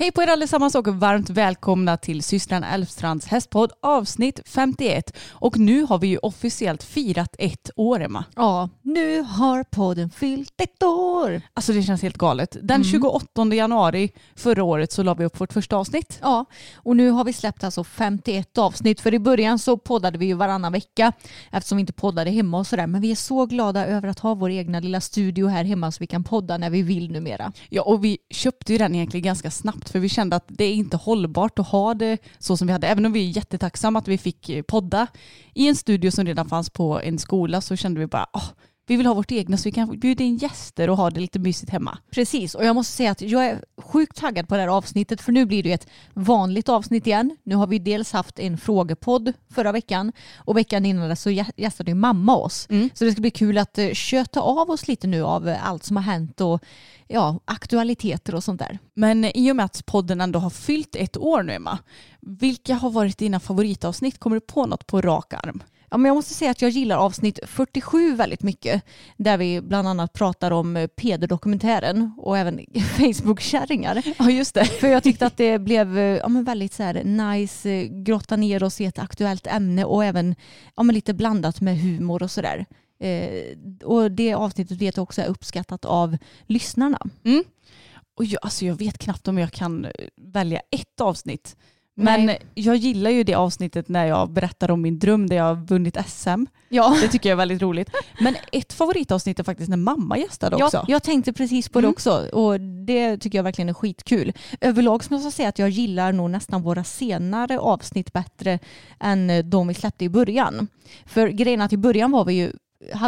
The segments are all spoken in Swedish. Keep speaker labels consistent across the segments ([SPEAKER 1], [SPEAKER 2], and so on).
[SPEAKER 1] Hej på er allesammans och varmt välkomna till systrarna Elfstrands hästpodd avsnitt 51. Och nu har vi ju officiellt firat ett år Emma.
[SPEAKER 2] Ja, nu har podden fyllt ett år.
[SPEAKER 1] Alltså det känns helt galet. Den 28 januari förra året så la vi upp vårt första avsnitt.
[SPEAKER 2] Ja, och nu har vi släppt alltså 51 avsnitt. För i början så poddade vi ju varannan vecka eftersom vi inte poddade hemma och sådär. Men vi är så glada över att ha vår egna lilla studio här hemma så vi kan podda när vi vill numera.
[SPEAKER 1] Ja och vi köpte ju den egentligen ganska snabbt för vi kände att det är inte hållbart att ha det så som vi hade. Även om vi är jättetacksamma att vi fick podda i en studio som redan fanns på en skola så kände vi bara oh, vi vill ha vårt egna så vi kan bjuda in gäster och ha det lite mysigt hemma.
[SPEAKER 2] Precis, och jag måste säga att jag är sjukt taggad på det här avsnittet för nu blir det ju ett vanligt avsnitt igen. Nu har vi dels haft en frågepodd förra veckan och veckan innan så gä- gästade mamma oss. Så det ska bli kul att eh, köta av oss lite nu av eh, allt som har hänt och ja, aktualiteter och sånt där.
[SPEAKER 1] Men i och med att podden ändå har fyllt ett år nu Emma, vilka har varit dina favoritavsnitt? Kommer du på något på rak arm?
[SPEAKER 2] Ja, men jag måste säga att jag gillar avsnitt 47 väldigt mycket. Där vi bland annat pratar om eh, Peder-dokumentären och även Facebook-kärringar.
[SPEAKER 1] Ja just det.
[SPEAKER 2] För jag tyckte att det blev eh, ja, men väldigt så här nice, eh, grotta ner oss i ett aktuellt ämne och även ja, men lite blandat med humor och sådär. Eh, och det avsnittet vet jag också är uppskattat av lyssnarna.
[SPEAKER 1] Mm. Och jag, alltså jag vet knappt om jag kan välja ett avsnitt. Men
[SPEAKER 2] Nej.
[SPEAKER 1] jag gillar ju det avsnittet när jag berättar om min dröm där jag har vunnit SM.
[SPEAKER 2] Ja.
[SPEAKER 1] Det tycker jag är väldigt roligt. Men ett favoritavsnitt är faktiskt när mamma gästade också.
[SPEAKER 2] Ja, jag tänkte precis på det
[SPEAKER 1] Mm.
[SPEAKER 2] också och det tycker jag verkligen är skitkul. Överlag måste jag säga att jag gillar nog nästan våra senare avsnitt bättre än de vi släppte i början. För grejen att i början var vi ju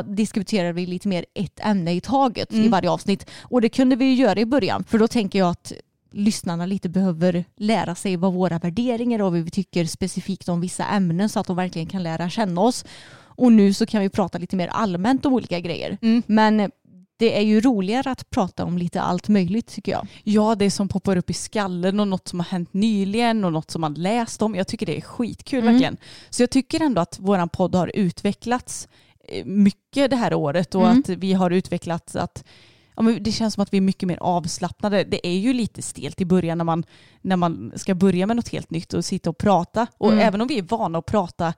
[SPEAKER 2] diskuterade vi lite mer ett ämne i taget i
[SPEAKER 1] Mm.
[SPEAKER 2] varje avsnitt och det kunde vi ju göra i början för då tänker jag att lyssnarna lite behöver lära sig vad våra värderingar är och vad vi tycker specifikt om vissa ämnen så att de verkligen kan lära känna oss. Och nu så kan vi prata lite mer allmänt om olika grejer.
[SPEAKER 1] Mm.
[SPEAKER 2] Men det är ju roligare att prata om lite allt möjligt tycker jag.
[SPEAKER 1] Ja, det som poppar upp i skallen och något som har hänt nyligen och något som man läst om. Jag tycker det är skitkul
[SPEAKER 2] Mm.
[SPEAKER 1] verkligen. Så jag tycker ändå att våran podd har utvecklats eh, mycket det här året och
[SPEAKER 2] Mm.
[SPEAKER 1] att vi har utvecklats att ja, men det känns som att vi är mycket mer avslappnade. Det är ju lite stelt i början när man, när man ska börja med något helt nytt och sitta och prata. Och
[SPEAKER 2] Mm.
[SPEAKER 1] även om vi är vana att prata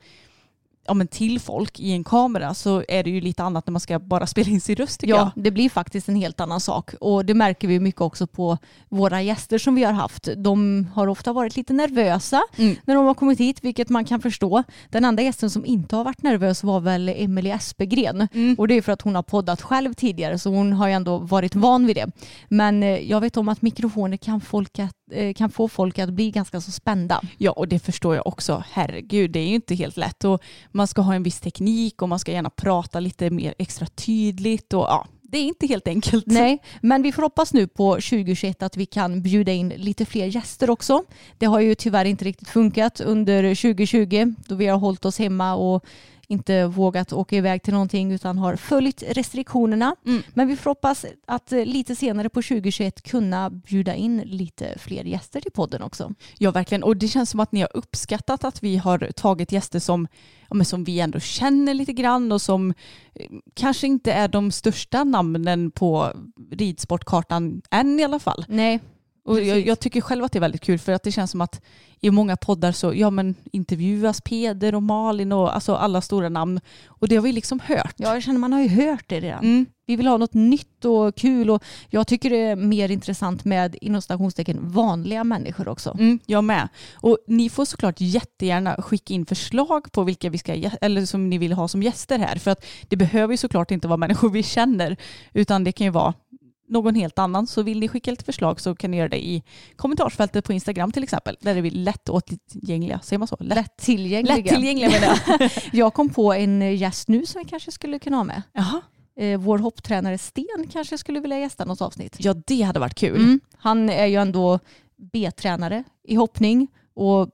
[SPEAKER 1] ja, men till folk i en kamera så är det ju lite annat när man ska bara spela in sin röst
[SPEAKER 2] Ja,
[SPEAKER 1] jag.
[SPEAKER 2] det blir faktiskt en helt annan sak och det märker vi mycket också på våra gäster som vi har haft. De har ofta varit lite nervösa
[SPEAKER 1] Mm.
[SPEAKER 2] när de har kommit hit, vilket man kan förstå. Den andra gästen som inte har varit nervös var väl Emelie Espegren
[SPEAKER 1] Mm.
[SPEAKER 2] och det är för att hon har poddat själv tidigare så hon har ju ändå varit van vid det. Men eh, jag vet om att mikrofoner kan, folk att, kan få folk att bli ganska så spända.
[SPEAKER 1] Ja, och det förstår jag också. Herregud, det är ju inte helt lätt. Och man ska ha en viss teknik och man ska gärna prata lite mer extra tydligt. Och ja, det är inte helt enkelt.
[SPEAKER 2] Nej, men vi får hoppas nu på 2021 att vi kan bjuda in lite fler gäster också. Det har ju tyvärr inte riktigt funkat under 2020 då vi har hållit oss hemma och inte vågat åka iväg till någonting utan har följt restriktionerna.
[SPEAKER 1] Mm.
[SPEAKER 2] Men vi får hoppas att eh, lite senare på 2021 kunna bjuda in lite fler gäster till podden också.
[SPEAKER 1] Ja, verkligen. Och det känns som att ni har uppskattat att vi har tagit gäster som, ja, som vi ändå känner lite grann och som eh, kanske inte är de största namnen på ridsportkartan än i alla fall.
[SPEAKER 2] Nej,
[SPEAKER 1] Och jag, jag tycker själv att det är väldigt kul för att det känns som att i många poddar så ja, men intervjuas Peder och Malin och alltså alla stora namn. Och det har vi liksom hört.
[SPEAKER 2] Ja, jag känner man har ju hört det redan.
[SPEAKER 1] Mm.
[SPEAKER 2] Vi vill ha något nytt och kul och jag tycker det är mer intressant med inom stationstecken vanliga människor också.
[SPEAKER 1] Mm, jag med. Och ni får såklart jättegärna skicka in förslag på vilka vi ska, eller som ni vill ha som gäster här. För att det behöver ju såklart inte vara människor vi känner, utan det kan ju vara någon helt annan. Så vill ni skicka lite förslag så kan ni göra det i kommentarsfältet på Instagram till exempel. Där är vi lättåtgängliga, säger man så? Lätt,
[SPEAKER 2] Lätt tillgängliga.
[SPEAKER 1] lättillgängliga menar jag.
[SPEAKER 2] Jag kom på en gäst nu som vi kanske skulle kunna ha med.
[SPEAKER 1] Jaha.
[SPEAKER 2] Eh, vår hopptränare Sten kanske skulle vilja gästa något avsnitt.
[SPEAKER 1] Ja, det hade varit kul.
[SPEAKER 2] Mm. Han är ju ändå B-tränare i hoppning och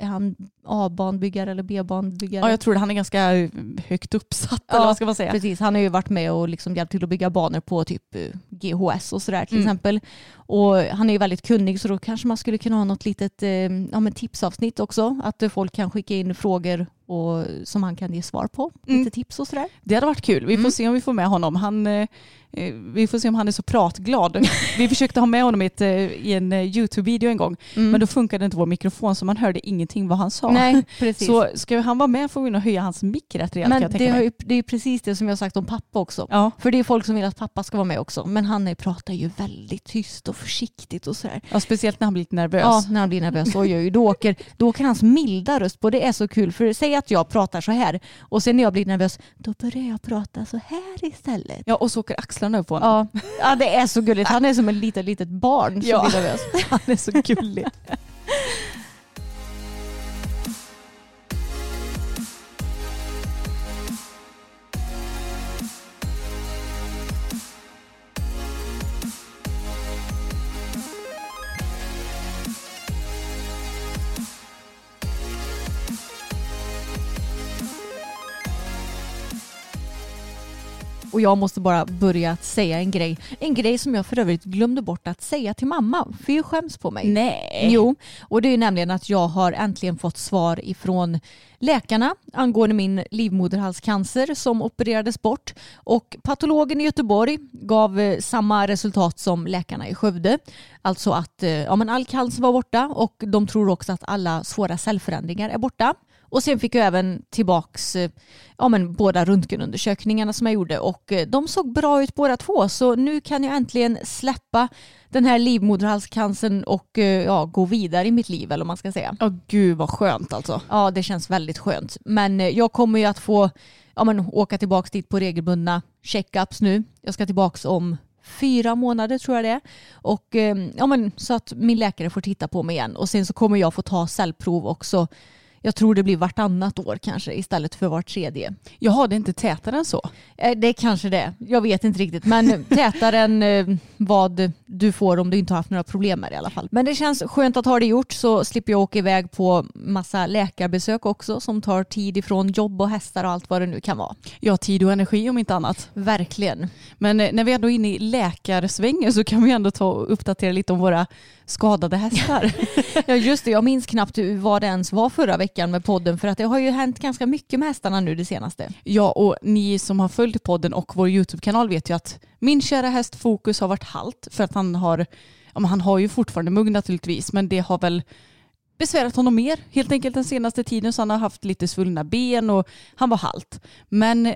[SPEAKER 2] han A-banbyggare eller B-banbyggare?
[SPEAKER 1] Ja, jag tror han är ganska högt uppsatt, eller
[SPEAKER 2] Ja,
[SPEAKER 1] vad ska man säga?
[SPEAKER 2] Precis, han har ju varit med och liksom hjälpt till att bygga banor på typ eh, GHS och sådär till
[SPEAKER 1] Mm.
[SPEAKER 2] exempel. Och han är ju väldigt kunnig så då kanske man skulle kunna ha något litet eh, ja, men tipsavsnitt också. Att eh, folk kan skicka in frågor och, som han kan ge svar på.
[SPEAKER 1] Mm.
[SPEAKER 2] Lite tips och sådär.
[SPEAKER 1] Det hade varit kul. Vi får
[SPEAKER 2] Mm.
[SPEAKER 1] se om vi får med honom. Han, eh, vi får se om han är så pratglad. vi försökte ha med honom i, ett, i en YouTube-video en gång,
[SPEAKER 2] Mm.
[SPEAKER 1] men då funkade inte vår mikrofon så man hörde ingenting vad han sa.
[SPEAKER 2] Nej, precis.
[SPEAKER 1] Så ska han vara med får vi nog höja hans mick rätt rejält
[SPEAKER 2] men det, har ju, det är precis det som jag har sagt om pappa också.
[SPEAKER 1] Ja.
[SPEAKER 2] För det är folk som vill att pappa ska vara med också. Men han är, pratar ju väldigt tyst och försiktigt och sådär.
[SPEAKER 1] ja, speciellt när han blir lite nervös.
[SPEAKER 2] Ja, när han blir nervös. Oj, oj, då, åker, då åker hans milda röst på. Det är så kul. För säg att jag pratar så här och sen när jag blir nervös då börjar jag prata så här istället.
[SPEAKER 1] Ja, och så åker axlarna upp på honom.
[SPEAKER 2] Ja, ja det är så gulligt. Han är som ett litet, litet barn som
[SPEAKER 1] Ja.
[SPEAKER 2] blir nervös.
[SPEAKER 1] Han är så gullig.
[SPEAKER 2] Och jag måste bara börja att säga en grej. En grej som jag för övrigt glömde bort att säga till mamma. För jag skäms på mig.
[SPEAKER 1] Nej.
[SPEAKER 2] Jo, och det är nämligen att jag har äntligen fått svar ifrån läkarna angående min livmoderhalscancer som opererades bort. Och patologen i Göteborg gav eh, samma resultat som läkarna i Skövde. Alltså att eh, ja, men all cancer var borta och de tror också att alla svåra cellförändringar är borta. Och sen fick jag även tillbaks eh, ja, men båda röntgenundersökningarna som jag gjorde och eh, de såg bra ut båda två så nu kan jag äntligen släppa den här livmoderhalscancern och eh, ja, gå vidare i mitt liv eller vad man ska säga.
[SPEAKER 1] Åh gud vad skönt alltså.
[SPEAKER 2] Ja det känns väldigt skönt men jag kommer ju att få ja, men, åka tillbaka dit på regelbundna checkups nu. Jag ska tillbaka om fyra månader tror jag det är. Och, ja, men, så att min läkare får titta på mig igen och sen så kommer jag få ta cellprov också. Jag tror det blir vartannat år kanske istället för vart tredje.
[SPEAKER 1] Jaha, det är inte tätare än så.
[SPEAKER 2] Eh, Det är kanske det. Jag vet inte riktigt. Men tätare än eh, vad du får om du inte har haft några problem med det i alla fall. Men det känns skönt att ha det gjort så slipper jag åka iväg på massa läkarbesök också som tar tid ifrån jobb och hästar och allt vad det nu kan vara.
[SPEAKER 1] Ja, tid och energi om inte annat.
[SPEAKER 2] Verkligen.
[SPEAKER 1] Men eh, när vi ändå är inne i läkarsvängen så kan vi ändå ta och uppdatera lite om våra skadade hästar.
[SPEAKER 2] Ja just det, jag minns knappt vad det ens var förra veckan med podden för att det har ju hänt ganska mycket med hästarna nu det senaste.
[SPEAKER 1] Ja, och ni som har följt podden och vår YouTube-kanal vet ju att min kära häst Fokus har varit halt för att han har, ja, men han har ju fortfarande mugg naturligtvis, men det har väl besvärat honom mer helt enkelt den senaste tiden så han har haft lite svullna ben och han var halt. Men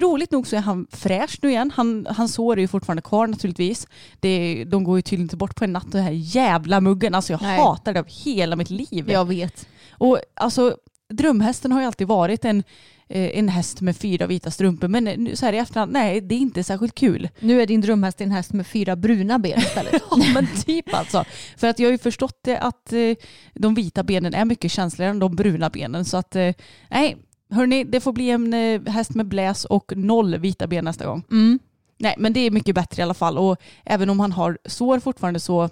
[SPEAKER 1] roligt nog så är han fräsch nu igen. Han, hans hår är ju fortfarande kvar naturligtvis. Det, de går ju tydligen inte bort på en natt den här jävla muggen. Alltså jag
[SPEAKER 2] Nej.
[SPEAKER 1] hatar det av hela mitt liv.
[SPEAKER 2] Jag vet.
[SPEAKER 1] Och alltså drömhästen har ju alltid varit en, eh, en häst med fyra vita strumpor men nu så här i efterhand, nej det är inte särskilt kul.
[SPEAKER 2] Nu är din drömhäst en häst med fyra bruna ben istället.
[SPEAKER 1] Ja men typ alltså. För att jag har ju förstått det att eh, de vita benen är mycket känsligare än de bruna benen så att eh, nej, hörni det får bli en eh, häst med bläs och noll vita ben nästa gång.
[SPEAKER 2] Mm.
[SPEAKER 1] Nej men det är mycket bättre i alla fall och även om han har sår fortfarande så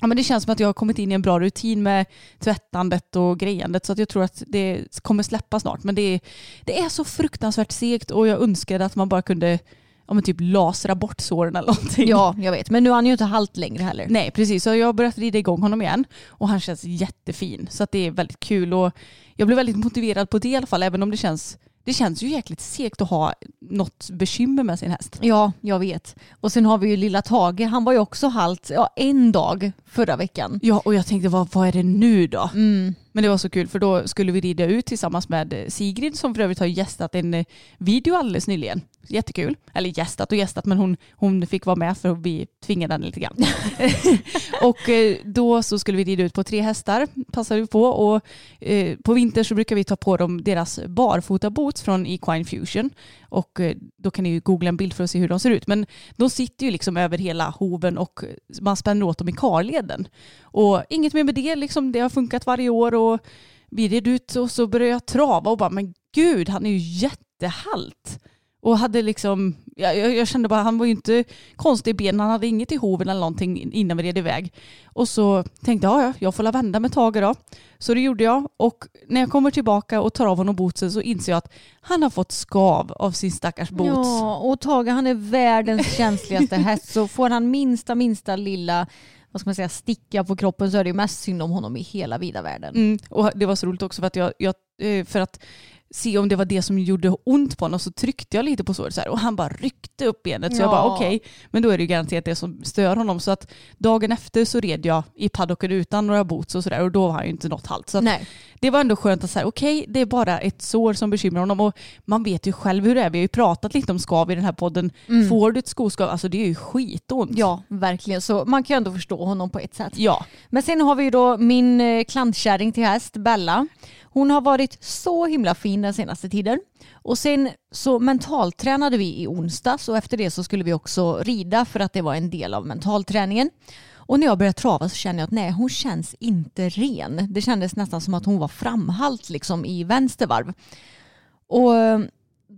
[SPEAKER 1] Ja, men det känns som att jag har kommit in i en bra rutin med tvättandet och grejandet så att jag tror att det kommer släppa snart. Men det är, det är så fruktansvärt segt och jag önskade att man bara kunde ja, men typ lasra bort såren eller någonting.
[SPEAKER 2] Ja, jag vet. Men nu är han ju inte halt längre heller.
[SPEAKER 1] Nej precis, så jag har börjat rida igång honom igen och han känns jättefin. Så det är väldigt kul och jag blir väldigt motiverad på det i alla fall även om det känns det känns ju jäkligt segt att ha något bekymmer med sin häst.
[SPEAKER 2] Ja, jag vet. Och sen har vi ju lilla Tage, han var ju också halt ja, en dag förra veckan.
[SPEAKER 1] Ja, och jag tänkte vad, vad är det nu då?
[SPEAKER 2] Mm.
[SPEAKER 1] Men det var så kul för då skulle vi rida ut tillsammans med Sigrid som för övrigt har gästat en eh, video alldeles nyligen. Jättekul. Eller gästat och gästat men hon, hon fick vara med för vi tvingade henne lite grann. och eh, då så skulle vi rida ut på tre hästar passade vi på och eh, på vintern så brukar vi ta på dem deras barfota boots från Equine Fusion och eh, då kan ni ju googla en bild för att se hur de ser ut. Men de sitter ju liksom över hela hoven och man spänner åt dem i karleden. Och inget mer med det, liksom, det har funkat varje år och vi red ut och så började jag trava och bara men gud han är ju jättehalt. Och hade liksom, jag, jag kände bara han var ju inte konstig i benen, han hade inget i hoven eller någonting innan vi red iväg. Och så tänkte jag, ja jag får la vända med Tage då. Så det gjorde jag och när jag kommer tillbaka och tar av honom bootsen så inser jag att han har fått skav av sin stackars boots.
[SPEAKER 2] Ja, och Tage han är världens känsligaste häst så får han minsta, minsta lilla vad ska man säga, sticka på kroppen så är det ju mest synd om honom i hela vida världen.
[SPEAKER 1] Mm, och det var så roligt också för att jag, jag eh, för att se om det var det som gjorde ont på honom så tryckte jag lite på såret så här, och han bara ryckte upp benet. Så
[SPEAKER 2] Ja.
[SPEAKER 1] jag bara okej, men då är det ju garanterat det som stör honom. Så att dagen efter så red jag i paddocken utan några boots och sådär och då har han ju inte något halt. Så att det var ändå skönt att säga okej, det är bara ett sår som bekymrar honom och man vet ju själv hur det är. Vi har ju pratat lite om skav i den här podden. Får du ett skoskav, alltså det är ju skitont.
[SPEAKER 2] Mm. Ja, verkligen. Så man kan ju ändå förstå honom på ett sätt.
[SPEAKER 1] Ja,
[SPEAKER 2] Men sen har vi ju då min eh, klantkärring till häst, Bella. Hon har varit så himla fin den senaste tiden. Och sen så mentaltränade vi i onsdags och efter det så skulle vi också rida för att det var en del av mentalträningen. Och när jag började trava så kände jag att nej, hon känns inte ren. Det kändes nästan som att hon var framhalt liksom i vänstervarv. Och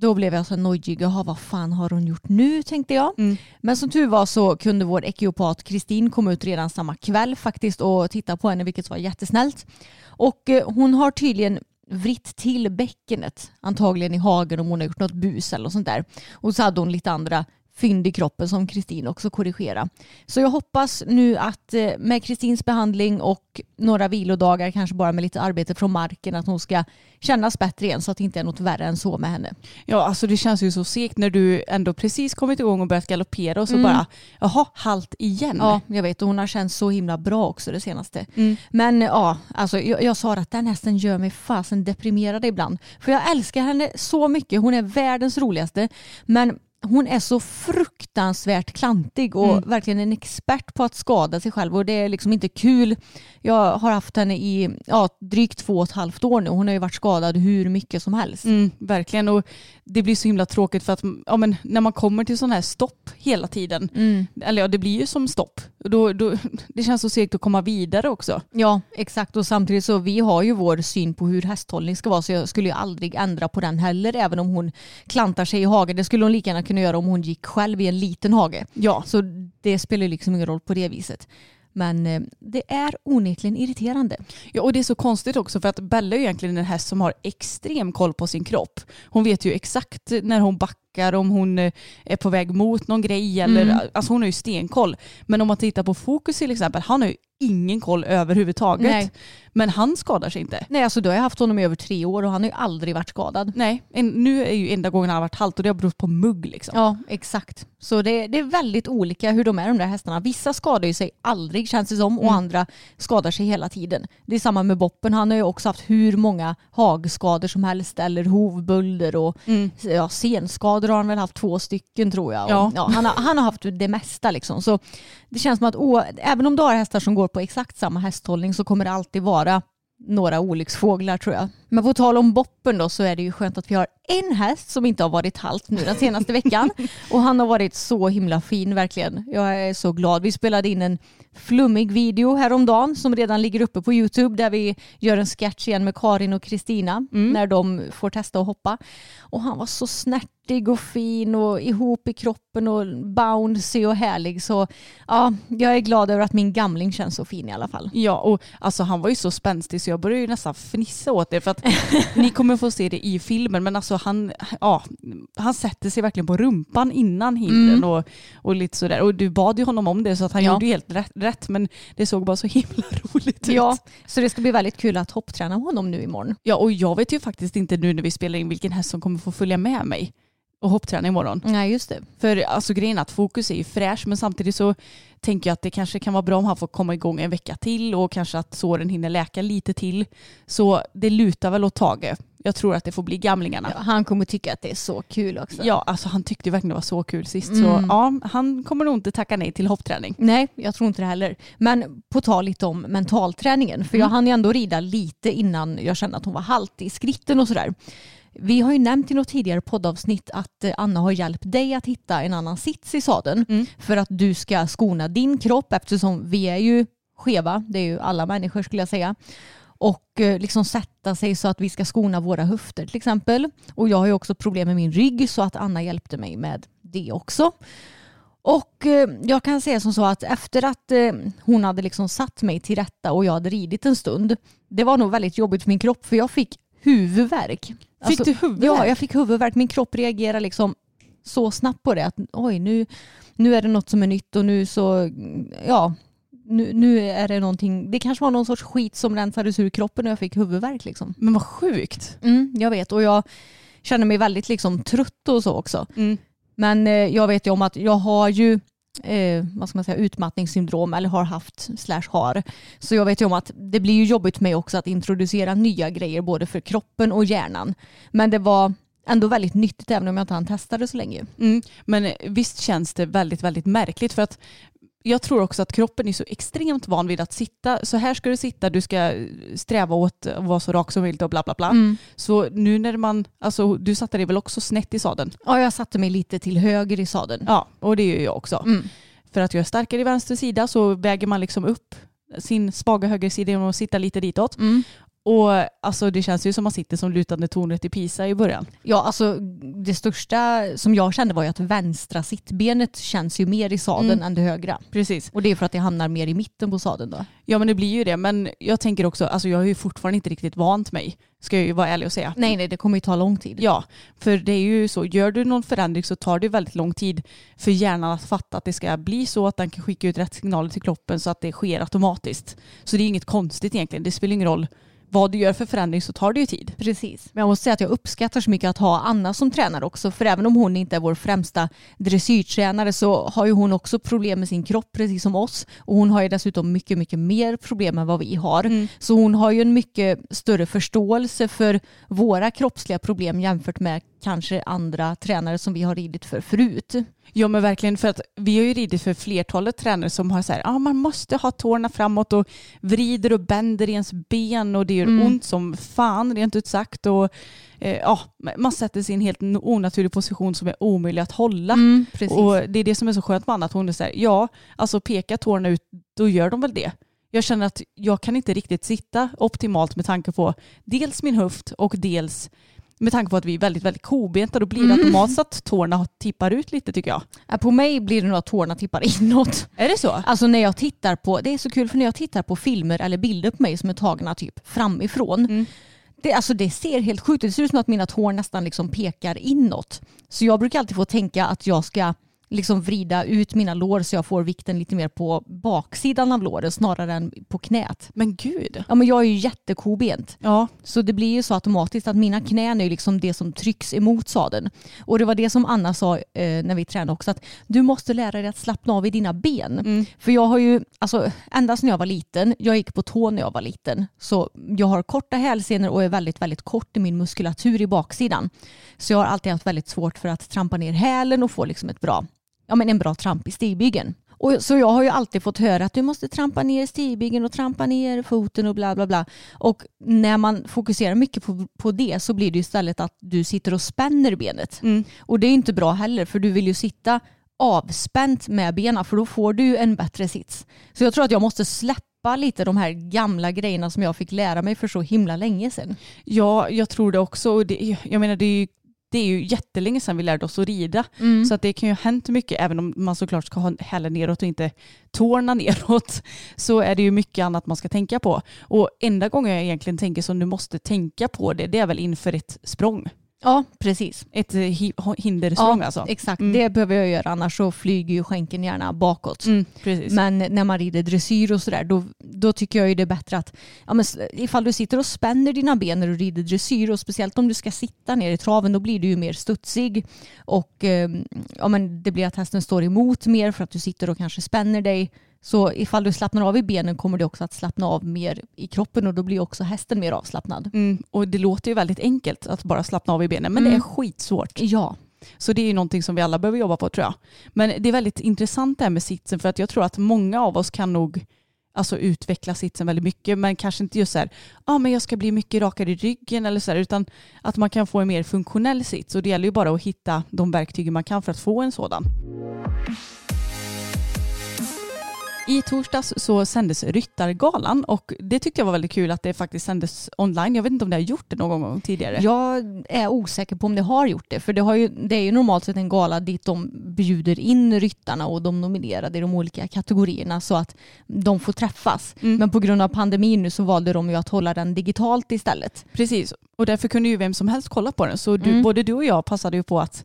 [SPEAKER 2] då blev jag så nojig, jaha vad fan har hon gjort nu tänkte jag.
[SPEAKER 1] Mm.
[SPEAKER 2] Men som tur var så kunde vår ekiopat Kristin komma ut redan samma kväll faktiskt och titta på henne vilket var jättesnällt. Och eh, hon har tydligen vritt till bäckenet, antagligen i hagen om hon har gjort något bus eller något sånt där. Och så hade hon lite andra fynd i kroppen som Kristin också korrigera. Så jag hoppas nu att eh, med Kristins behandling och några vilodagar, kanske bara med lite arbete från marken, att hon ska kännas bättre igen så att det inte är något värre än så med henne.
[SPEAKER 1] ja alltså det känns ju så segt när du ändå precis kommit igång och börjat galoppera och så bara jaha, halt igen.
[SPEAKER 2] Ja, jag vet och hon har känts så himla bra också det senaste.
[SPEAKER 1] Mm.
[SPEAKER 2] Men ja, alltså, jag, jag sa att den hästen gör mig fasen deprimerad ibland. För jag älskar henne så mycket, hon är världens roligaste. Men hon är så fruktansvärt klantig och
[SPEAKER 1] Mm.
[SPEAKER 2] verkligen en expert på att skada sig själv och det är liksom inte kul. Jag har haft henne i ja, drygt två och ett halvt år nu hon har ju varit skadad hur mycket som helst.
[SPEAKER 1] Mm, verkligen och det blir så himla tråkigt för att ja, men när man kommer till sådana här stopp hela tiden,
[SPEAKER 2] Mm.
[SPEAKER 1] eller ja det blir ju som stopp, då, då, det känns så segt att komma vidare också.
[SPEAKER 2] Ja, exakt. Och samtidigt så vi har ju vår syn på hur hästhållning ska vara så jag skulle ju aldrig ändra på den heller även om hon klantar sig i hagen. Det skulle hon lika gärna kunna göra om hon gick själv i en liten hage.
[SPEAKER 1] Ja,
[SPEAKER 2] Så det spelar liksom ingen roll på det viset. Men eh, det är onekligen irriterande.
[SPEAKER 1] Ja, och det är så konstigt också för att Bella är ju egentligen en häst som har extrem koll på sin kropp. Hon vet ju exakt när hon backar, om hon eh, är på väg mot någon grej eller
[SPEAKER 2] Mm.
[SPEAKER 1] alltså hon har ju stenkoll. Men om man tittar på Fokus till exempel, han har ju ingen koll överhuvudtaget.
[SPEAKER 2] Nej.
[SPEAKER 1] Men han skadar sig inte.
[SPEAKER 2] Nej, alltså då har jag haft honom i över tre år och han har ju aldrig varit skadad.
[SPEAKER 1] Nej, en, nu är ju enda gången han har varit halt och det har berott på mugg liksom.
[SPEAKER 2] Ja, exakt. Så det, det är väldigt olika hur de är de där hästarna. Vissa skadar ju sig aldrig känns det som och
[SPEAKER 1] Mm.
[SPEAKER 2] andra skadar sig hela tiden. Det är samma med Boppen. Han har ju också haft hur många hagskador som helst eller hovbölder och
[SPEAKER 1] Mm.
[SPEAKER 2] ja, senskador har han väl haft två stycken tror jag. Och,
[SPEAKER 1] Ja.
[SPEAKER 2] ja, han, har, han har haft det mesta liksom. Så det känns som att å, även om du har hästar som går på exakt samma hästhållning så kommer det alltid vara några olycksfåglar tror jag. Men på tal om boppen då så är det ju skönt att vi har en häst som inte har varit halt nu den senaste veckan. Och han har varit så himla fin verkligen. Jag är så glad. Vi spelade in en flummig video häromdagen som redan ligger uppe på Youtube där vi gör en sketch igen med Karin och Kristina när de får testa att hoppa. Och han var så snärtig sportig och fin och ihop i kroppen och bouncy och härlig. Så ja, jag är glad över att min gamling känns så fin i alla fall.
[SPEAKER 1] Ja, och alltså han var ju så spänstig så jag började ju nästan fnissa åt det för att ni kommer få se det i filmen men alltså han, ja, han sätter sig verkligen på rumpan innan hindren
[SPEAKER 2] Mm.
[SPEAKER 1] och, och lite sådär. Och du bad ju honom om det så att han
[SPEAKER 2] Ja.
[SPEAKER 1] gjorde ju helt rätt, rätt men det såg bara så himla roligt ut.
[SPEAKER 2] Ja, så det ska bli väldigt kul att hoppträna honom nu imorgon.
[SPEAKER 1] Ja, och jag vet ju faktiskt inte nu när vi spelar in vilken häst som kommer få följa med mig och hoppträna imorgon.
[SPEAKER 2] Nej, just det.
[SPEAKER 1] För alltså grejen att fokus är ju fräsch men samtidigt så tänker jag att det kanske kan vara bra om han får komma igång en vecka till och kanske att såren hinner läka lite till. Så det lutar väl åt Tage. Jag tror att det får bli gamlingarna.
[SPEAKER 2] Ja, han kommer tycka att det är så kul också.
[SPEAKER 1] Ja, alltså han tyckte verkligen det var så kul sist.
[SPEAKER 2] Mm.
[SPEAKER 1] Så ja, han kommer nog inte tacka nej till hoppträning.
[SPEAKER 2] Nej, jag tror inte det heller. Men på tal lite om mentalträningen, för jag hann ju ändå rida lite innan jag kände att hon var halt i skritten och sådär. Vi har ju nämnt i något tidigare poddavsnitt att eh, Anna har hjälpt dig att hitta en annan sits i sadeln
[SPEAKER 1] Mm.
[SPEAKER 2] för att du ska skona din kropp eftersom vi är ju skeva, det är ju alla människor skulle jag säga. Och eh, liksom sätta sig så att vi ska skona våra höfter till exempel. Och jag har ju också problem med min rygg så att Anna hjälpte mig med det också. Och eh, jag kan säga som så att efter att hon hade liksom satt mig till rätta och jag hade ridit en stund, det var nog väldigt jobbigt för min kropp för jag fick huvudvärk. Alltså,
[SPEAKER 1] Fick du huvudvärk?
[SPEAKER 2] Ja, jag fick huvudvärk. Min kropp reagerar liksom så snabbt på det att oj, nu, nu är det något som är nytt och nu så, ja, nu, nu är det någonting, det kanske var någon sorts skit som rensades ur kroppen och jag fick huvudvärk liksom.
[SPEAKER 1] Men vad sjukt.
[SPEAKER 2] Mm, jag vet och jag känner mig väldigt liksom trött och så också.
[SPEAKER 1] Mm.
[SPEAKER 2] Men eh, jag vet ju om att jag har ju eh, vad ska man säga, utmattningssyndrom eller har haft slash har. Så jag vet ju om att det blir ju jobbigt för mig också att introducera nya grejer både för kroppen och hjärnan. Men det var ändå väldigt nyttigt även om jag inte hann testa det så länge.
[SPEAKER 1] Mm. Men eh, visst känns det väldigt, väldigt märkligt för att jag tror också att kroppen är så extremt van vid att sitta, så här ska du sitta, du ska sträva åt att vara så rak som möjligt och bla bla bla.
[SPEAKER 2] Mm.
[SPEAKER 1] Så nu när man, alltså du satte dig väl också snett i sadeln?
[SPEAKER 2] Ja, jag satte mig lite till höger i sadeln.
[SPEAKER 1] Ja, och det gör jag också.
[SPEAKER 2] Mm.
[SPEAKER 1] För att jag är starkare i vänster sida så väger man liksom upp sin svaga högersida genom att sitta lite ditåt.
[SPEAKER 2] Mm.
[SPEAKER 1] Och alltså det känns ju som man sitter som lutande tornet i Pisa i början.
[SPEAKER 2] Ja, alltså det största som jag kände var ju att vänstra sittbenet känns ju mer i sadeln
[SPEAKER 1] Mm.
[SPEAKER 2] än det högra.
[SPEAKER 1] Precis.
[SPEAKER 2] Och det är för att det hamnar mer i mitten på sadeln då.
[SPEAKER 1] Ja men det blir ju det. Men jag tänker också, alltså jag har ju fortfarande inte riktigt vant mig. Ska jag ju vara ärlig och säga.
[SPEAKER 2] Nej, nej, det kommer ju ta lång tid.
[SPEAKER 1] Ja, för det är ju så, gör du någon förändring så tar det väldigt lång tid för hjärnan att fatta att det ska bli så att den kan skicka ut rätt signaler till kroppen så att det sker automatiskt. Så det är inget konstigt egentligen, det spelar ingen roll vad du gör för förändring så tar det ju tid.
[SPEAKER 2] Precis. Men jag måste säga att jag uppskattar så mycket att ha Anna som tränare också. För även om hon inte är vår främsta dressyrtränare så har ju hon också problem med sin kropp precis som oss. Och hon har ju dessutom mycket, mycket mer problem än vad vi har.
[SPEAKER 1] Mm.
[SPEAKER 2] Så hon har ju en mycket större förståelse för våra kroppsliga problem jämfört med kanske andra tränare som vi har ridit för förut.
[SPEAKER 1] Ja men verkligen för att vi har ju ridit för flertalet tränare som har så här, ah, man måste ha tårna framåt och vrider och bänder i ens ben och det gör
[SPEAKER 2] Mm.
[SPEAKER 1] ont som fan rent ut sagt och eh, ja, man sätter sig i en helt onaturlig position som är omöjlig att hålla.
[SPEAKER 2] Mm.
[SPEAKER 1] Och det är det som är så skönt med Anna, att hon är så här, ja, alltså peka tårna ut, då gör de väl det. Jag känner att jag kan inte riktigt sitta optimalt med tanke på dels min höft och dels med tanke på att vi är väldigt, väldigt kobenta. Då blir det
[SPEAKER 2] Mm.
[SPEAKER 1] automatiskt att tårna tippar ut lite tycker jag.
[SPEAKER 2] På mig blir det nog att tårna tippar inåt.
[SPEAKER 1] Är det så?
[SPEAKER 2] Alltså när jag tittar på, det är så kul för när jag tittar på filmer eller bilder på mig som är tagna typ framifrån.
[SPEAKER 1] Mm.
[SPEAKER 2] Det, alltså det ser helt sjukt ut. Det ser ut som att mina tår nästan liksom pekar inåt. Så jag brukar alltid få tänka att jag ska liksom vrida ut mina lår så jag får vikten lite mer på baksidan av låren snarare än på knät.
[SPEAKER 1] Men gud.
[SPEAKER 2] Ja men jag är ju jättekobent.
[SPEAKER 1] Ja,
[SPEAKER 2] Så det blir ju så automatiskt att mina knän är liksom det som trycks emot sadeln. Och det var det som Anna sa eh, när vi tränade också, att du måste lära dig att slappna av i dina ben.
[SPEAKER 1] Mm.
[SPEAKER 2] För jag har ju, alltså ända sedan jag var liten, jag gick på tå när jag var liten, så jag har korta hälsenor och är väldigt, väldigt kort i min muskulatur i baksidan. Så jag har alltid haft väldigt svårt för att trampa ner hälen och få liksom ett bra, ja men en bra tramp i stigbygeln. Och så jag har ju alltid fått höra att du måste trampa ner stigbygeln och trampa ner foten och bla bla bla. Och när man fokuserar mycket på, på det så blir det istället att du sitter och spänner benet.
[SPEAKER 1] Mm.
[SPEAKER 2] Och det är inte bra heller för du vill ju sitta avspänt med benen för då får du en bättre sits. Så jag tror att jag måste släppa lite de här gamla grejerna som jag fick lära mig för så himla länge sedan.
[SPEAKER 1] ja jag tror det också. Det, jag menar det är ju det är ju jättelänge sedan vi lärde oss att rida.
[SPEAKER 2] Mm.
[SPEAKER 1] Så att det kan ju ha hänt mycket, även om man såklart ska ha hälen neråt och inte tårna neråt, så är det ju mycket annat man ska tänka på. Och enda gången jag egentligen tänker som du måste tänka på det, det är väl inför ett språng.
[SPEAKER 2] Ja, precis.
[SPEAKER 1] Ett eh, hi- hindersprång
[SPEAKER 2] Ja,
[SPEAKER 1] alltså.
[SPEAKER 2] Exakt,
[SPEAKER 1] Mm.
[SPEAKER 2] det behöver jag göra annars så flyger ju skänken gärna bakåt.
[SPEAKER 1] Mm.
[SPEAKER 2] Men när man rider dressyr och sådär då, då tycker jag ju det är bättre att ja, men ifall du sitter och spänner dina ben när du rider dressyr och speciellt om du ska sitta ner i traven då blir du ju mer studsig och eh, ja, men det blir att hästen står emot mer för att du sitter och kanske spänner dig. Så ifall du slappnar av i benen kommer du också att slappna av mer i kroppen och då blir också hästen mer avslappnad.
[SPEAKER 1] Mm, och det låter ju väldigt enkelt att bara slappna av i benen, men
[SPEAKER 2] Mm.
[SPEAKER 1] det är skitsvårt.
[SPEAKER 2] Ja,
[SPEAKER 1] Så det är ju någonting som vi alla behöver jobba på tror jag. Men det är väldigt intressant det här med sitsen för att jag tror att många av oss kan nog alltså, utveckla sitsen väldigt mycket men kanske inte just så här, ah, men jag ska bli mycket rakare i ryggen eller så här, utan att man kan få en mer funktionell sits och det gäller ju bara att hitta de verktyg man kan för att få en sådan. I torsdags så sändes Ryttargalan och det tyckte jag var väldigt kul att det faktiskt sändes online. Jag vet inte om det har gjort det någon gång tidigare.
[SPEAKER 2] Jag är osäker på om det har gjort det. För det, har ju, det är ju normalt sett en gala dit de bjuder in ryttarna och de nominerade i de olika kategorierna så att de får träffas.
[SPEAKER 1] Mm.
[SPEAKER 2] Men på grund av pandemin nu så valde de ju att hålla den digitalt istället.
[SPEAKER 1] Precis, och därför kunde ju vem som helst kolla på den. Så du,
[SPEAKER 2] Mm.
[SPEAKER 1] både du och jag passade ju på att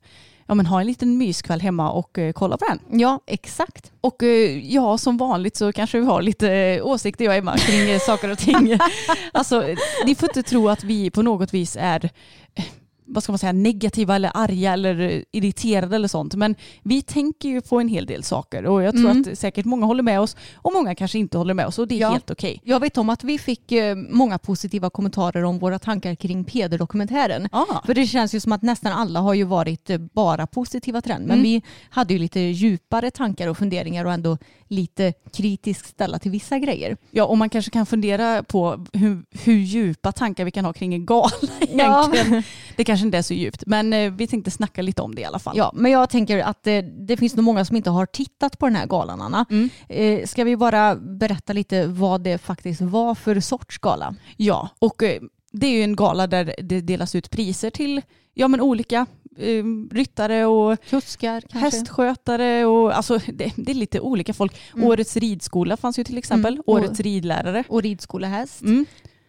[SPEAKER 1] ja, men ha en liten myskväll hemma och eh, kolla på den.
[SPEAKER 2] Ja, exakt.
[SPEAKER 1] Och eh, ja, som vanligt så kanske vi har lite eh, åsikter jag och Emma kring eh, saker och ting. alltså, ni får inte tro att vi på något vis är eh, vad ska man säga, negativa eller arga eller irriterade eller sånt. Men vi tänker ju på en hel del saker och jag tror
[SPEAKER 2] Mm.
[SPEAKER 1] att säkert många håller med oss och många kanske inte håller med oss och det är
[SPEAKER 2] Ja.
[SPEAKER 1] helt okej.
[SPEAKER 2] Jag vet om att vi fick eh, många positiva kommentarer om våra tankar kring Peder-dokumentären.
[SPEAKER 1] Ah.
[SPEAKER 2] För det känns ju som att nästan alla har ju varit eh, bara positiva den. Men
[SPEAKER 1] Mm.
[SPEAKER 2] vi hade ju lite djupare tankar och funderingar och ändå lite kritiskt ställa till vissa grejer.
[SPEAKER 1] Ja, och man kanske kan fundera på hur, hur djupa tankar vi kan ha kring en gala egentligen. Det kanske inte är så djupt, men eh, vi tänkte snacka lite om det i alla fall.
[SPEAKER 2] Ja, men jag tänker att det, det finns nog många som inte har tittat på den här galan, Anna.
[SPEAKER 1] Mm.
[SPEAKER 2] Eh, ska vi bara berätta lite vad det faktiskt var för sorts gala?
[SPEAKER 1] ja och eh, det är ju en gala där det delas ut priser till ja, men olika eh, ryttare och
[SPEAKER 2] Kuskar kanske?
[SPEAKER 1] hästskötare och alltså det, det är lite olika folk.
[SPEAKER 2] Mm.
[SPEAKER 1] Årets ridskola fanns ju till exempel,
[SPEAKER 2] Mm,
[SPEAKER 1] årets ridlärare.
[SPEAKER 2] Och ridskolehäst.
[SPEAKER 1] Mm.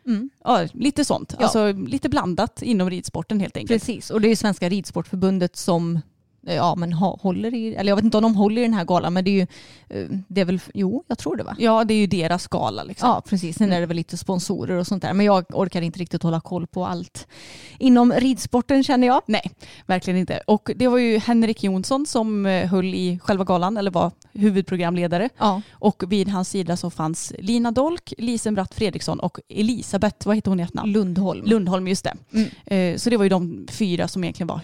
[SPEAKER 2] Mm.
[SPEAKER 1] Ja, lite sånt.
[SPEAKER 2] Ja.
[SPEAKER 1] Alltså lite blandat inom ridsporten helt enkelt.
[SPEAKER 2] Precis, och det är Svenska Ridsportförbundet som ja, men håller i, eller jag vet inte om de håller i den här galan, men det är ju, eh, det är väl, jo, jag tror det va?
[SPEAKER 1] Ja, det är ju deras gala liksom.
[SPEAKER 2] Ja, precis. Sen är det väl lite sponsorer och sånt där. Men jag orkar inte riktigt hålla koll på allt inom ridsporten känner jag.
[SPEAKER 1] Nej, verkligen inte. Och det var ju Henrik Jonsson som eh, höll i själva galan, eller var huvudprogramledare.
[SPEAKER 2] Ja,
[SPEAKER 1] Och vid hans sida så fanns Lina Dolk, Lisen Bratt Fredriksson och Elisabeth, vad heter hon i efternamn?
[SPEAKER 2] Lundholm.
[SPEAKER 1] Lundholm, just det.
[SPEAKER 2] Mm.
[SPEAKER 1] Eh, Så det var ju de fyra som egentligen var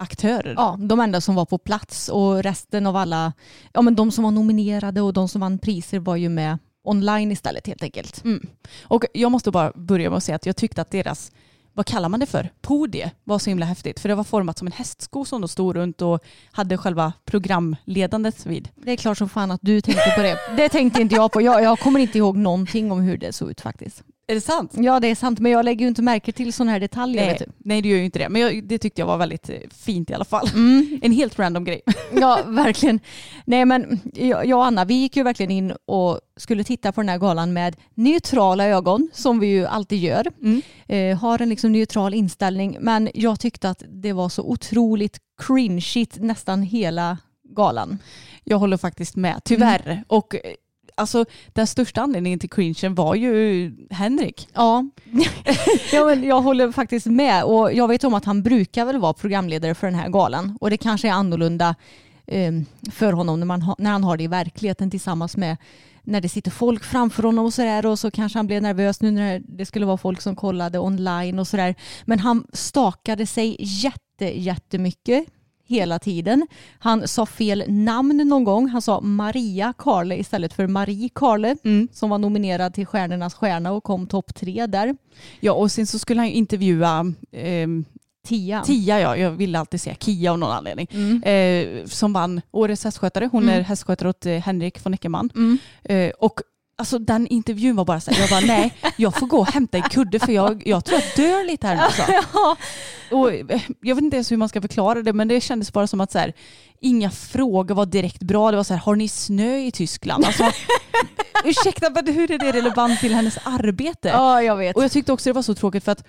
[SPEAKER 1] huvudaktörer.
[SPEAKER 2] Ja, de enda som var på plats och resten av alla, ja men de som var nominerade och de som vann priser var ju med online istället helt enkelt.
[SPEAKER 1] Mm. Och jag måste bara börja med att säga att jag tyckte att deras, vad kallar man det för, podie var så himla häftigt. För det var format som en hästsko som då stod runt och hade själva programledandet vid.
[SPEAKER 2] Det är klart som fan att du tänkte på det. Det tänkte inte jag på. Jag, jag kommer inte ihåg någonting om hur det såg ut faktiskt.
[SPEAKER 1] Är det sant?
[SPEAKER 2] Ja det är sant men jag lägger ju inte märke till sådana här detaljer.
[SPEAKER 1] Nej,
[SPEAKER 2] du.
[SPEAKER 1] nej, det gör ju inte det. Men jag, det tyckte jag var väldigt eh, fint i alla fall.
[SPEAKER 2] Mm.
[SPEAKER 1] En helt random grej.
[SPEAKER 2] Ja, verkligen. Nej, men jag jag och Anna, vi gick ju verkligen in och skulle titta på den här galan med neutrala ögon, som vi ju alltid gör.
[SPEAKER 1] Mm.
[SPEAKER 2] Eh, har en liksom neutral inställning, men jag tyckte att det var så otroligt cringeigt nästan hela galan.
[SPEAKER 1] Jag håller faktiskt med, tyvärr.
[SPEAKER 2] Mm.
[SPEAKER 1] Och eh, alltså, den största anledningen till cringen var ju Henrik.
[SPEAKER 2] Ja, ja men jag håller faktiskt med. Och jag vet om att han brukar väl vara programledare för den här galan. Och det kanske är annorlunda eh, för honom när, man ha, när han har det i verkligheten tillsammans med när det sitter folk framför honom och sådär. Och så kanske han blev nervös nu när det skulle vara folk som kollade online och sådär. Men han stakade sig jätte, jättemycket hela tiden. Han sa fel namn någon gång. Han sa Maria Karle istället för Marie Karle
[SPEAKER 1] Mm.
[SPEAKER 2] som var nominerad till Stjärnornas stjärna och kom topp tre där.
[SPEAKER 1] Ja, och sen så skulle han ju intervjua ehm,
[SPEAKER 2] Tia.
[SPEAKER 1] Tia, ja, jag ville alltid säga Kia av någon anledning.
[SPEAKER 2] Mm.
[SPEAKER 1] Eh, som vann Årets hästskötare. Hon
[SPEAKER 2] Mm.
[SPEAKER 1] är hästskötare åt eh, Henrik von Eckermann.
[SPEAKER 2] Mm.
[SPEAKER 1] Eh, och alltså den intervjun var bara så här, jag bara nej, jag får gå och hämta en kudde för jag, jag tror jag dör lite här nu. Så. Och eh, jag vet inte ens hur man ska förklara det men det kändes bara som att så här, inga frågor var direkt bra. Det var så här, har ni snö i Tyskland? Alltså, ursäkta men hur är det relevant till hennes arbete?
[SPEAKER 2] Ja, jag vet.
[SPEAKER 1] Och jag tyckte också det var så tråkigt för att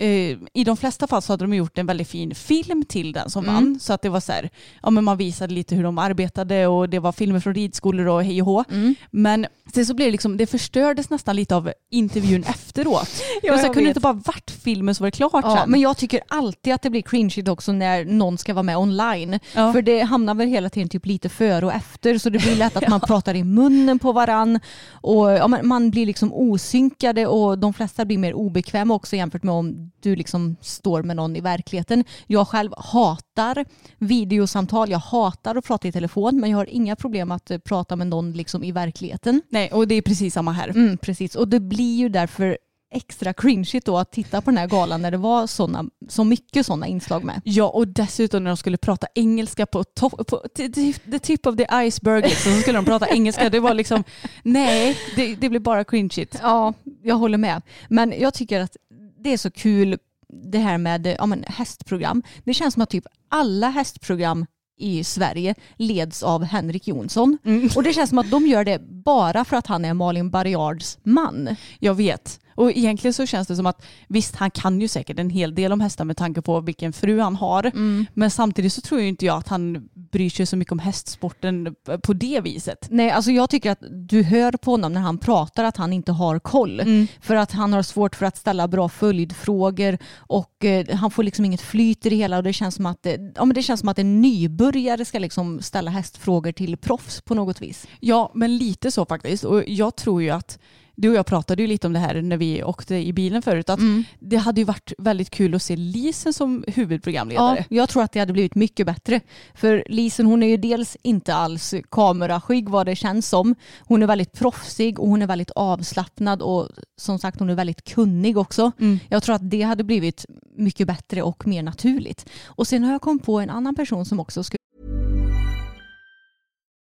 [SPEAKER 1] eh, i de flesta fall så hade de gjort en väldigt fin film till den som
[SPEAKER 2] Mm.
[SPEAKER 1] vann. Så att det var så här, ja men man visade lite hur de arbetade och det var filmer från ridskolor och hej och hå.
[SPEAKER 2] Mm.
[SPEAKER 1] Men sen så blev det liksom, det förstördes nästan lite av intervjun efteråt.
[SPEAKER 2] Ja,
[SPEAKER 1] så
[SPEAKER 2] jag
[SPEAKER 1] kunde inte bara varit filmen så var det klart
[SPEAKER 2] Ja,
[SPEAKER 1] sen.
[SPEAKER 2] men jag tycker alltid att det blir cringeigt också när någon ska vara med online.
[SPEAKER 1] Ja.
[SPEAKER 2] För det hamnar väl hela tiden typ lite före och efter så det blir lätt att man pratar i munnen på varann och ja, man blir liksom osynkade och de flesta blir mer obekväma också jämfört med om du liksom står med någon i verkligheten. Jag själv hatar videosamtal, jag hatar att prata i telefon men jag har inga problem att eh, prata med någon liksom i verkligheten.
[SPEAKER 1] Nej, och det är precis samma här.
[SPEAKER 2] Mm, precis, och det blir ju därför extra cringeigt då att titta på den här galan när det var såna, så mycket sådana inslag med.
[SPEAKER 1] Ja, och dessutom när de skulle prata engelska på, top, på the tip of the iceberg liksom, så skulle de prata engelska. Det var liksom, nej, det, det blev bara cringeigt.
[SPEAKER 2] Ja, jag håller med. Men jag tycker att det är så kul det här med ja, men, hästprogram. Det känns som att typ alla hästprogram i Sverige leds av Henrik Jonsson. Och det känns som att de gör det bara för att han är Malin Barriards man.
[SPEAKER 1] Jag vet. Och egentligen så känns det som att visst, han kan ju säkert en hel del om hästar med tanke på vilken fru han har.
[SPEAKER 2] Mm.
[SPEAKER 1] Men samtidigt så tror jag inte jag att han bryr sig så mycket om hästsporten på det viset.
[SPEAKER 2] Nej, alltså jag tycker att du hör på honom när han pratar att han inte har koll. För att han har svårt för att ställa bra följdfrågor och eh, han får liksom inget flyt i det hela och det känns som att, eh, ja, men det känns som att en nybörjare ska liksom ställa hästfrågor till proffs på något vis.
[SPEAKER 1] Ja, men lite så faktiskt. Och jag tror ju att du och jag pratade ju lite om det här när vi åkte i bilen förut. Att det hade ju varit väldigt kul att se Lisen som
[SPEAKER 2] Ja,
[SPEAKER 1] huvudprogramledare.
[SPEAKER 2] jag tror att det hade blivit mycket bättre. För Lisen hon är ju dels inte alls kameraskygg vad det känns som. Hon är väldigt proffsig och hon är väldigt avslappnad och som sagt hon är väldigt kunnig också. Jag tror att det hade blivit mycket bättre och mer naturligt. Och sen har jag kommit på en annan person som också skulle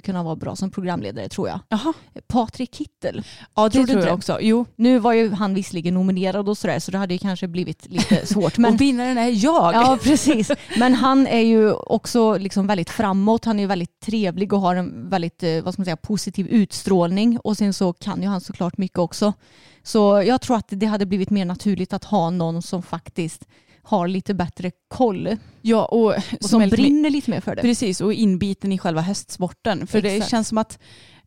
[SPEAKER 2] kunna vara bra som programledare tror jag.
[SPEAKER 1] Jaha.
[SPEAKER 2] Patrik Kittel.
[SPEAKER 1] Ja, det
[SPEAKER 2] Tror du
[SPEAKER 1] tror jag
[SPEAKER 2] det?
[SPEAKER 1] också. Jo.
[SPEAKER 2] Nu var ju han visserligen nominerad och sådär så det hade ju kanske blivit lite svårt. Men...
[SPEAKER 1] Och vinnaren är jag.
[SPEAKER 2] Ja, precis. Men han är ju också liksom väldigt framåt. Han är ju väldigt trevlig och har en väldigt eh, vad ska man säga, positiv utstrålning. Och sen så kan ju han såklart mycket också. Så jag tror att det hade blivit mer naturligt att ha någon som faktiskt har lite bättre koll
[SPEAKER 1] Ja, och,
[SPEAKER 2] och som
[SPEAKER 1] mer-
[SPEAKER 2] brinner lite mer för det.
[SPEAKER 1] Precis, och inbiten i själva hästsporten. För det
[SPEAKER 2] Exakt.
[SPEAKER 1] känns som att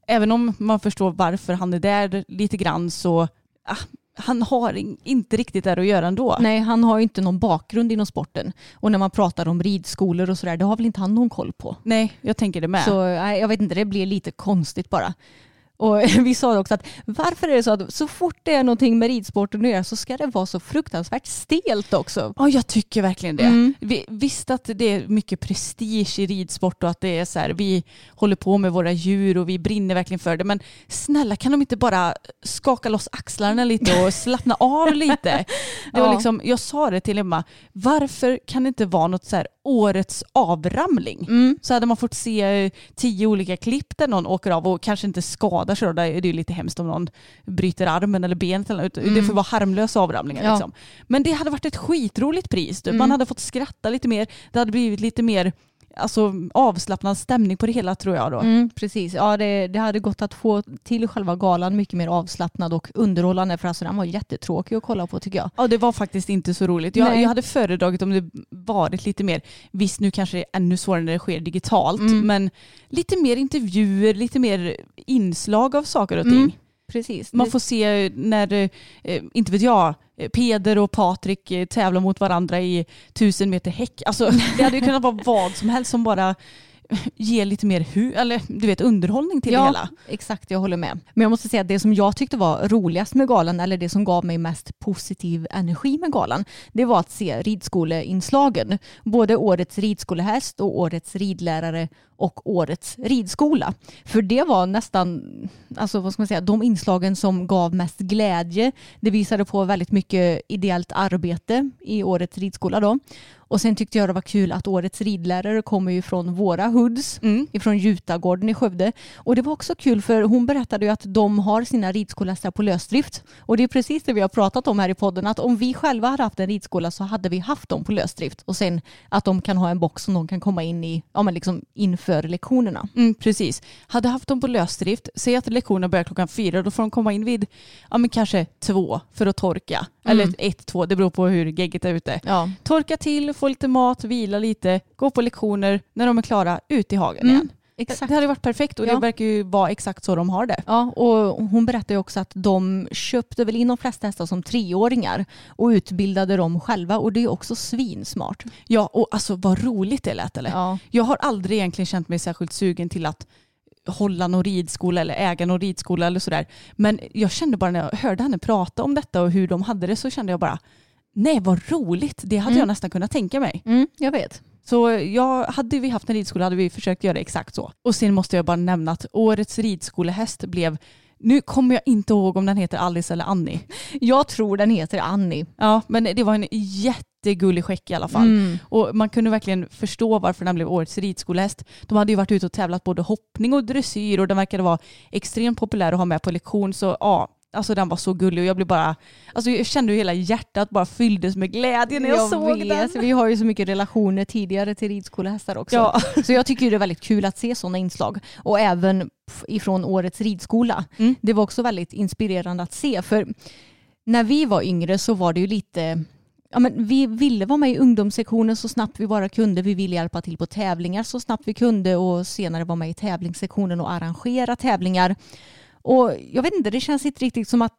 [SPEAKER 1] även om man förstår varför han är där lite grann så ah, han har in- inte riktigt där att göra ändå.
[SPEAKER 2] Nej, han har ju inte någon bakgrund inom sporten. Och när man pratar om ridskolor och sådär, det har väl inte han någon koll på.
[SPEAKER 1] Nej, jag tänker det med.
[SPEAKER 2] Så jag vet inte, det blir lite konstigt bara. Och vi sa också att varför är det så att så fort det är någonting med ridsporten att göra så ska det vara så fruktansvärt stelt också.
[SPEAKER 1] Ja, jag tycker verkligen det.
[SPEAKER 2] Mm.
[SPEAKER 1] Vi, visst att det är mycket prestige i ridsport och att det är så här, vi håller på med våra djur och vi brinner verkligen för det. Men snälla kan de inte bara skaka loss axlarna lite och slappna av lite? Det var liksom, jag sa det till Emma, varför kan det inte vara något så här årets avramling?
[SPEAKER 2] Mm.
[SPEAKER 1] Så hade man fått se eh, tio olika klipp där någon åker av och kanske inte skadar sig. Då. Där är det ju lite hemskt om någon bryter armen eller benet. Eller, något. Det får vara harmlösa avramlingar.
[SPEAKER 2] Ja.
[SPEAKER 1] Liksom. Men det hade varit ett skitroligt pris. typ.
[SPEAKER 2] Mm.
[SPEAKER 1] Man hade fått skratta lite mer. Det hade blivit lite mer alltså, avslappnad stämning på det hela tror jag då.
[SPEAKER 2] Mm, precis, ja det, det hade gått att få till själva galan mycket mer avslappnad och underhållande för alltså den var jättetråkig att kolla på tycker jag.
[SPEAKER 1] Ja det var faktiskt inte så roligt. Jag, jag hade föredragit om det varit lite mer, visst nu kanske det är ännu svårare när det sker digitalt,
[SPEAKER 2] Mm.
[SPEAKER 1] men lite mer intervjuer, lite mer inslag av saker och ting.
[SPEAKER 2] Mm. Precis.
[SPEAKER 1] Man får se när, eh, inte vet jag, Eh, Peder och Patrik eh, tävlar mot varandra i tusen meter häck. Alltså, det hade ju kunnat vara vad som helst som bara ger lite mer hu eller, du vet, underhållning till det hela.
[SPEAKER 2] Exakt, jag håller med. Men jag måste säga att det som jag tyckte var roligast med galan, eller det som gav mig mest positiv energi med galan, det var att se ridskoleinslagen. Både årets ridskolehäst och årets ridlärare och årets ridskola. För det var nästan, alltså vad ska man säga, de inslagen som gav mest glädje. Det visade på väldigt mycket ideellt arbete i årets ridskola då. Och sen tyckte jag det var kul att årets ridlärare kommer ju från våra hoods,
[SPEAKER 1] Mm.
[SPEAKER 2] ifrån Jutagården i Skövde. Och det var också kul för hon berättade ju att de har sina ridskolehästar på lösdrift. Och det är precis det vi har pratat om här i podden, att om vi själva hade haft en ridskola så hade vi haft dem på lösdrift. Och sen att de kan ha en box som de kan komma in i, ja men liksom inför lektionerna.
[SPEAKER 1] Mm, precis. Hade haft dem på lösdrift, säg att lektionen börjar klockan fyra, då får de komma in vid ja, men kanske två för att torka.
[SPEAKER 2] Mm.
[SPEAKER 1] Eller ett, två, det beror på hur gegget är ute.
[SPEAKER 2] Ja.
[SPEAKER 1] Torka till, få lite mat, vila lite, gå på lektioner, när de är klara, ut i hagen
[SPEAKER 2] Mm,
[SPEAKER 1] igen.
[SPEAKER 2] Exakt.
[SPEAKER 1] Det hade varit perfekt och
[SPEAKER 2] Ja.
[SPEAKER 1] det verkar ju vara exakt så de har det.
[SPEAKER 2] Ja, och hon berättade ju också att de köpte väl in de flesta hästar som treåringar och utbildade dem själva och det är också svinsmart.
[SPEAKER 1] Ja, och alltså vad roligt det lät eller?
[SPEAKER 2] Ja.
[SPEAKER 1] Jag har aldrig egentligen känt mig särskilt sugen till att hålla någon ridskola eller äga någon ridskola eller sådär. Men jag kände bara när jag hörde henne prata om detta och hur de hade det så kände jag bara nej vad roligt, det hade
[SPEAKER 2] Mm.
[SPEAKER 1] jag nästan kunnat tänka mig.
[SPEAKER 2] Mm, jag vet.
[SPEAKER 1] Så jag, hade vi haft en ridskola hade vi försökt göra exakt så. Och sen måste jag bara nämna att årets ridskolehäst blev, nu kommer jag inte ihåg om den heter Alice eller Annie.
[SPEAKER 2] Jag tror den heter Annie.
[SPEAKER 1] Ja, men det var en jättegullig skäck i alla fall.
[SPEAKER 2] Mm.
[SPEAKER 1] Och man kunde verkligen förstå varför den blev årets ridskolehäst. De hade ju varit ute och tävlat både hoppning och dressyr och den verkade vara extremt populär att ha med på lektion. Så ja, alltså den var så gullig och jag blev bara, alltså jag kände hur hela hjärtat bara fylldes med glädje när jag, såg
[SPEAKER 2] vet.
[SPEAKER 1] den.
[SPEAKER 2] Vi har ju så mycket relationer tidigare till ridskolehästar också.
[SPEAKER 1] Ja.
[SPEAKER 2] Så jag tycker det är väldigt kul att se sådana inslag. Och även ifrån årets ridskola.
[SPEAKER 1] Mm.
[SPEAKER 2] Det var också väldigt inspirerande att se. För när vi var yngre så var det ju lite Ja, men vi ville vara med i ungdomssektionen så snabbt vi bara kunde. Vi ville hjälpa till på tävlingar så snabbt vi kunde och senare vara med i tävlingssektionen och arrangera tävlingar. Och jag vet inte, det känns inte riktigt som att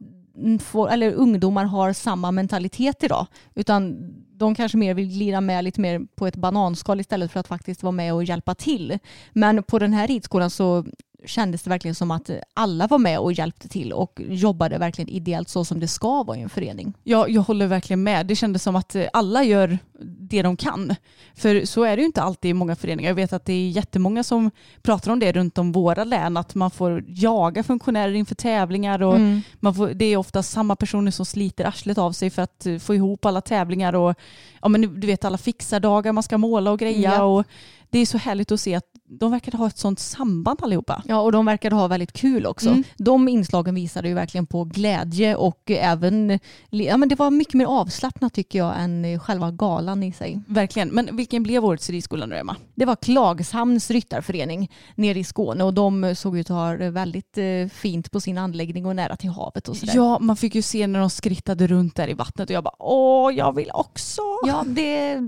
[SPEAKER 2] får, eller ungdomar har samma mentalitet idag. Utan de kanske mer vill glida med lite mer på ett bananskal istället för att faktiskt vara med och hjälpa till. Men på den här ridskolan så kändes det verkligen som att alla var med och hjälpte till och jobbade verkligen ideellt så som det ska vara i en förening.
[SPEAKER 1] Ja, jag håller verkligen med. Det kändes som att eh, alla gör det de kan. För så är det ju inte alltid i många föreningar. Jag vet att det är jättemånga som pratar om det runt om våra län, att man får jaga funktionärer inför tävlingar och
[SPEAKER 2] Mm.
[SPEAKER 1] man får, det är ofta samma personer som sliter arslet av sig för att eh, få ihop alla tävlingar och ja, men du vet alla fixardagar man ska måla och greja.
[SPEAKER 2] Ja.
[SPEAKER 1] Och det är så härligt att se att de verkar ha ett sånt samband allihopa.
[SPEAKER 2] Ja, och de verkade ha väldigt kul också.
[SPEAKER 1] Mm.
[SPEAKER 2] De inslagen visade ju verkligen på glädje och även, ja men det var mycket mer avslappnat tycker jag än själva galan i sig.
[SPEAKER 1] Verkligen. Men vilken blev årets ridskola nu Emma?
[SPEAKER 2] Det var Klagshamns ryttarförening nere i Skåne och de såg ut att ha det väldigt eh, fint på sin anläggning och nära till havet och sådär.
[SPEAKER 1] Ja, man fick ju se när de skrittade runt där i vattnet och jag bara åh, jag vill också.
[SPEAKER 2] Ja, det är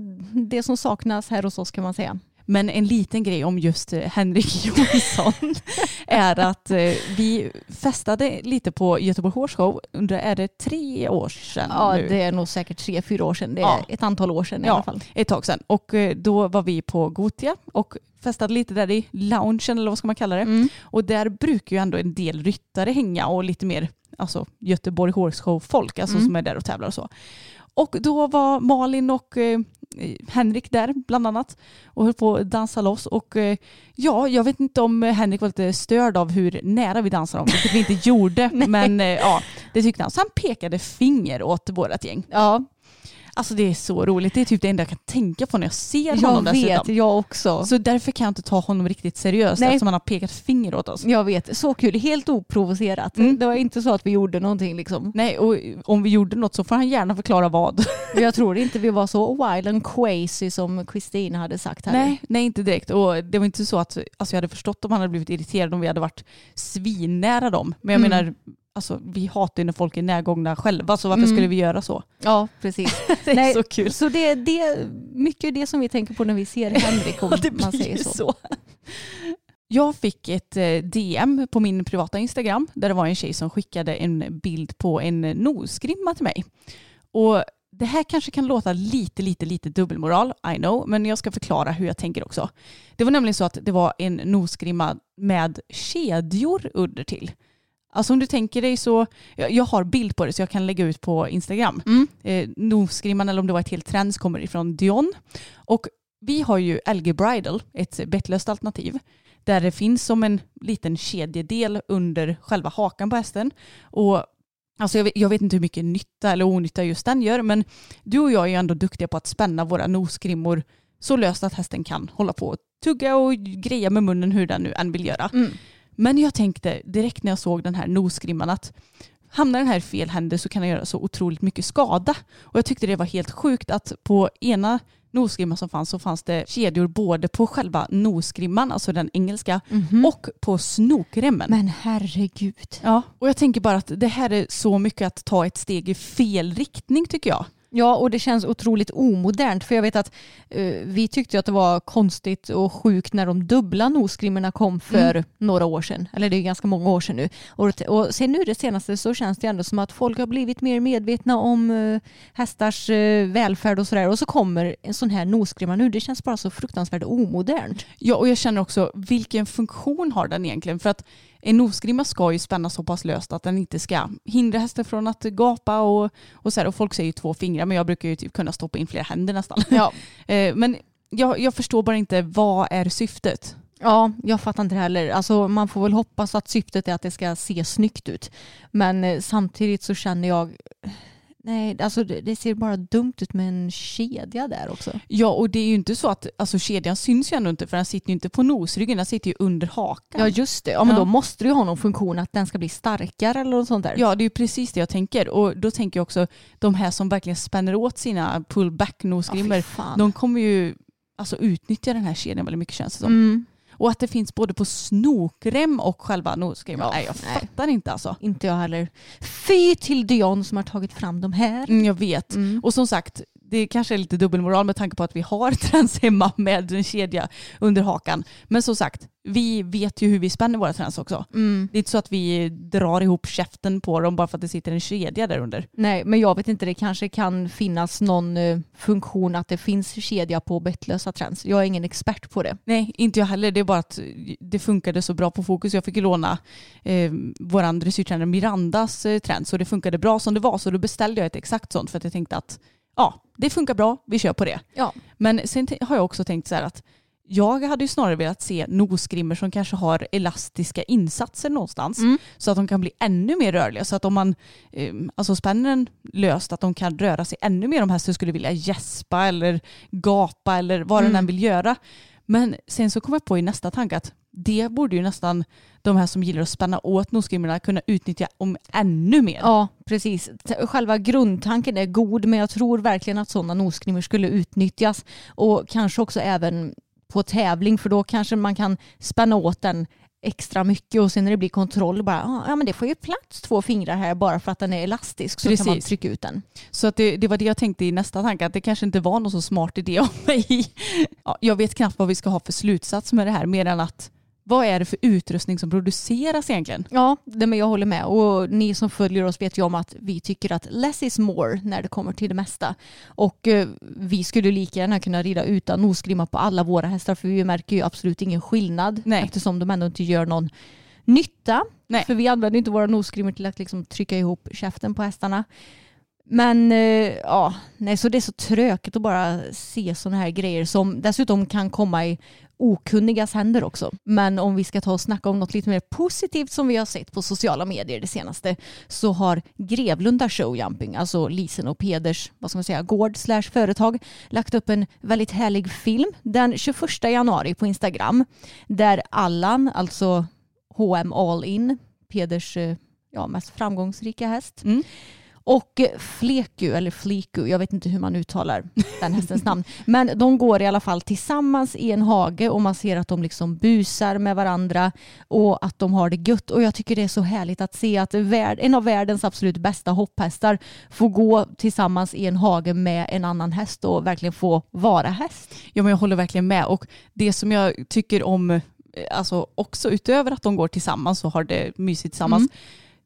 [SPEAKER 2] det som saknas här hos oss kan man säga.
[SPEAKER 1] Men en liten grej om just eh, Henrik Jonsson är att eh, vi festade lite på Göteborg Horse Show under, är det tre år sedan
[SPEAKER 2] Ja,
[SPEAKER 1] nu?
[SPEAKER 2] det är nog säkert tre, fyra år sedan. Det är
[SPEAKER 1] Ja.
[SPEAKER 2] ett antal år sedan i
[SPEAKER 1] Ja.
[SPEAKER 2] alla fall.
[SPEAKER 1] ett tag sedan. Och eh, då var vi på Gotia och festade lite där i loungen eller vad ska man kalla det.
[SPEAKER 2] Mm.
[SPEAKER 1] Och där brukar ju ändå en del ryttare hänga och lite mer alltså, Göteborg Horse Show-folk alltså,
[SPEAKER 2] Mm.
[SPEAKER 1] som är där och tävlar och så. Och då var Malin och eh, Henrik där bland annat och höll på att dansa loss. Och eh, ja, jag vet inte om Henrik var lite störd av hur nära vi dansade om, vilket vi inte gjorde. men eh, ja, det tyckte han. Så han pekade finger åt vårat gäng.
[SPEAKER 2] Ja,
[SPEAKER 1] Alltså det är så roligt. Det är typ det enda jag kan tänka på när jag ser
[SPEAKER 2] Jag
[SPEAKER 1] honom
[SPEAKER 2] vet,
[SPEAKER 1] dessutom.
[SPEAKER 2] jag också.
[SPEAKER 1] Så därför kan jag inte ta honom riktigt seriöst
[SPEAKER 2] Nej.
[SPEAKER 1] eftersom han har pekat finger åt oss.
[SPEAKER 2] Jag vet, så kul. Helt oprovocerat.
[SPEAKER 1] Mm.
[SPEAKER 2] Det var inte så att vi gjorde någonting liksom.
[SPEAKER 1] Nej, och om vi gjorde något så får han gärna förklara vad.
[SPEAKER 2] Jag tror inte vi var så wild and crazy som Kristina hade sagt här.
[SPEAKER 1] Nej, nej, inte direkt. Och det var inte så att alltså, jag hade förstått om han hade blivit irriterad om vi hade varit svinnära dem. Men jag
[SPEAKER 2] Mm.
[SPEAKER 1] menar, alltså, vi hatar ju när folk är närgångna själva, så varför
[SPEAKER 2] Mm.
[SPEAKER 1] skulle vi göra så?
[SPEAKER 2] Ja, precis.
[SPEAKER 1] Det är
[SPEAKER 2] Nej,
[SPEAKER 1] så kul.
[SPEAKER 2] Så det, det är mycket det som vi tänker på när vi ser Henrik om
[SPEAKER 1] det
[SPEAKER 2] man
[SPEAKER 1] blir
[SPEAKER 2] säger
[SPEAKER 1] ju
[SPEAKER 2] så.
[SPEAKER 1] så. Jag fick ett eh, DM på min privata Instagram där det var en tjej som skickade en bild på en nosgrimma till mig. Och det här kanske kan låta lite, lite, lite dubbelmoral, I know, men jag ska förklara hur jag tänker också. Det var nämligen så att det var en nosgrimma med kedjor under till. Alltså om du tänker dig så, jag, jag har bild på det så jag kan lägga ut på Instagram.
[SPEAKER 2] Mm.
[SPEAKER 1] Eh, nosgrimman eller om det var ett helt trends kommer ifrån Dion. Och vi har ju LG Bridal, ett bettlöst alternativ, där det finns som en liten kedjedel under själva hakan på hästen. Och Alltså jag, vet, jag vet inte hur mycket nytta eller onytta just den gör, men du och jag är ju ändå duktiga på att spänna våra nosgrimmor så löst att hästen kan hålla på och tugga och greja med munnen hur den nu än vill göra.
[SPEAKER 2] Mm.
[SPEAKER 1] Men jag tänkte direkt när jag såg den här nosgrimman att hamnar den här i fel händer så kan den göra så otroligt mycket skada. Och jag tyckte det var helt sjukt att på ena nosgrimman som fanns så fanns det kedjor både på själva nosgrimman, alltså den engelska,
[SPEAKER 2] Mhm.
[SPEAKER 1] och på snokremmen.
[SPEAKER 2] Men herregud.
[SPEAKER 1] Ja, och jag tänker bara att det här är så mycket att ta ett steg i fel riktning tycker jag.
[SPEAKER 2] Ja, och det känns otroligt omodernt. För jag vet att eh, vi tyckte att det var konstigt och sjukt när de dubbla nosgrimmorna kom för några år sedan. Eller det är ganska många år sedan nu. Och, och sen nu det senaste så känns det ändå som att folk har blivit mer medvetna om eh, hästars eh, välfärd och sådär. Och så kommer en sån här nosgrimma nu. Det känns bara så fruktansvärt omodernt.
[SPEAKER 1] Ja, och jag känner också vilken funktion har den egentligen? För att en nosgrimma ska ju spänna så pass löst att den inte ska hindra hästen från att gapa och, och så här. Och folk säger ju två fingrar, men jag brukar ju typ kunna stoppa in flera händer nästan.
[SPEAKER 2] Ja.
[SPEAKER 1] Eh, men jag, jag förstår bara inte, vad är syftet?
[SPEAKER 2] Ja, jag fattar inte det heller. Alltså, man får väl hoppas att syftet är att det ska se snyggt ut. Men eh, samtidigt så känner jag, nej, alltså det, det ser bara dumt ut med en kedja där också.
[SPEAKER 1] Ja, och det är ju inte så att alltså, kedjan syns ju ändå inte för den sitter ju inte på nosryggen, den sitter ju under hakan.
[SPEAKER 2] Ja, just det. Ja, men
[SPEAKER 1] Ja.
[SPEAKER 2] då måste ju ha någon funktion att den ska bli starkare eller något sånt där.
[SPEAKER 1] Ja, det är ju precis det jag tänker. Och då tänker jag också de här som verkligen spänner åt sina pullback
[SPEAKER 2] Ja,
[SPEAKER 1] nosgrimmor,
[SPEAKER 2] fy fan.
[SPEAKER 1] de kommer ju alltså, utnyttja den här kedjan väldigt mycket känns det som.
[SPEAKER 2] Mm.
[SPEAKER 1] Och att det finns både på snokrem och själva nosgrimman.
[SPEAKER 2] Ja,
[SPEAKER 1] nej, jag
[SPEAKER 2] nej.
[SPEAKER 1] fattar inte alltså.
[SPEAKER 2] Inte jag heller. Fy till Dion som har tagit fram de här.
[SPEAKER 1] Mm, jag vet.
[SPEAKER 2] Mm.
[SPEAKER 1] Och som sagt, det kanske är lite dubbelmoral med tanke på att vi har träns hemma med en kedja under hakan. Men som sagt, vi vet ju hur vi spänner våra träns också.
[SPEAKER 2] Mm.
[SPEAKER 1] Det är inte så att vi drar ihop käften på dem bara för att det sitter en kedja där under.
[SPEAKER 2] Nej, men jag vet inte. Det kanske kan finnas någon eh, funktion att det finns kedja på bettlösa träns. Jag är ingen expert på det.
[SPEAKER 1] Nej, inte jag heller. Det är bara att det funkade så bra på fokus. Jag fick ju låna eh, vår dressyrtränare Mirandas eh, träns och det funkade bra som det var. Så då beställde jag ett exakt sånt för att jag tänkte att ja, det funkar bra, vi kör på det.
[SPEAKER 2] Ja.
[SPEAKER 1] Men sen har jag också tänkt så här att jag hade ju snarare velat se nosgrimmor som kanske har elastiska insatser någonstans.
[SPEAKER 2] Mm.
[SPEAKER 1] Så att de kan bli ännu mer rörliga. Så att om man eh, alltså spänner den löst, att de kan röra sig ännu mer om hästen skulle vilja gäspa eller gapa eller vad den
[SPEAKER 2] Mm.
[SPEAKER 1] än vill göra. Men sen så kom jag på i nästa tanke att det borde ju nästan de här som gillar att spänna åt nosgrimmorna kunna utnyttja om ännu mer.
[SPEAKER 2] Ja, precis. Själva grundtanken är god men jag tror verkligen att sådana nosgrimmor skulle utnyttjas och kanske också även på tävling för då kanske man kan spänna åt den extra mycket och sen när det blir kontroll bara "Ah, ja men det får ju plats två fingrar här bara för att den är elastisk så kan man
[SPEAKER 1] Precis.
[SPEAKER 2] trycka ut den.
[SPEAKER 1] Så att det, det var det jag tänkte i nästa tanke, att det kanske inte var någon så smart idé av mig. Ja, jag vet knappt vad vi ska ha för slutsats med det här, mer än att vad är det för utrustning som produceras egentligen?
[SPEAKER 2] Ja, det, men jag håller med och ni som följer oss vet ju om att vi tycker att less is more när det kommer till det mesta. Och eh, vi skulle lika gärna kunna rida utan nosgrimma på alla våra hästar för vi märker ju absolut ingen skillnad
[SPEAKER 1] Nej.
[SPEAKER 2] eftersom de ändå inte gör någon nytta.
[SPEAKER 1] Nej.
[SPEAKER 2] För vi använder inte våra nosgrimmor till att liksom trycka ihop käften på hästarna. Men eh, ja, nej, så det är så tråkigt att bara se sådana här grejer som dessutom kan komma i okunnigas händer också. Men om vi ska ta och snacka om något lite mer positivt som vi har sett på sociala medier det senaste så har Grevlunda Showjumping, alltså Lisen och Peders vad ska man säga, gård slash företag, lagt upp en väldigt härlig film den 21 januari på Instagram där Allan, alltså H&M All In, Peders eh, ja, mest framgångsrika häst,
[SPEAKER 1] Mm
[SPEAKER 2] och Fleku, eller Fliku, jag vet inte hur man uttalar den hästens namn. Men de går i alla fall tillsammans i en hage och man ser att de liksom busar med varandra och att de har det gött. Och jag tycker det är så härligt att se att en av världens absolut bästa hopphästar får gå tillsammans i en hage med en annan häst och verkligen få vara häst.
[SPEAKER 1] Ja, men jag håller verkligen med. Och det som jag tycker om, eh, alltså också utöver att de går tillsammans och har det mysigt tillsammans,
[SPEAKER 2] Mm.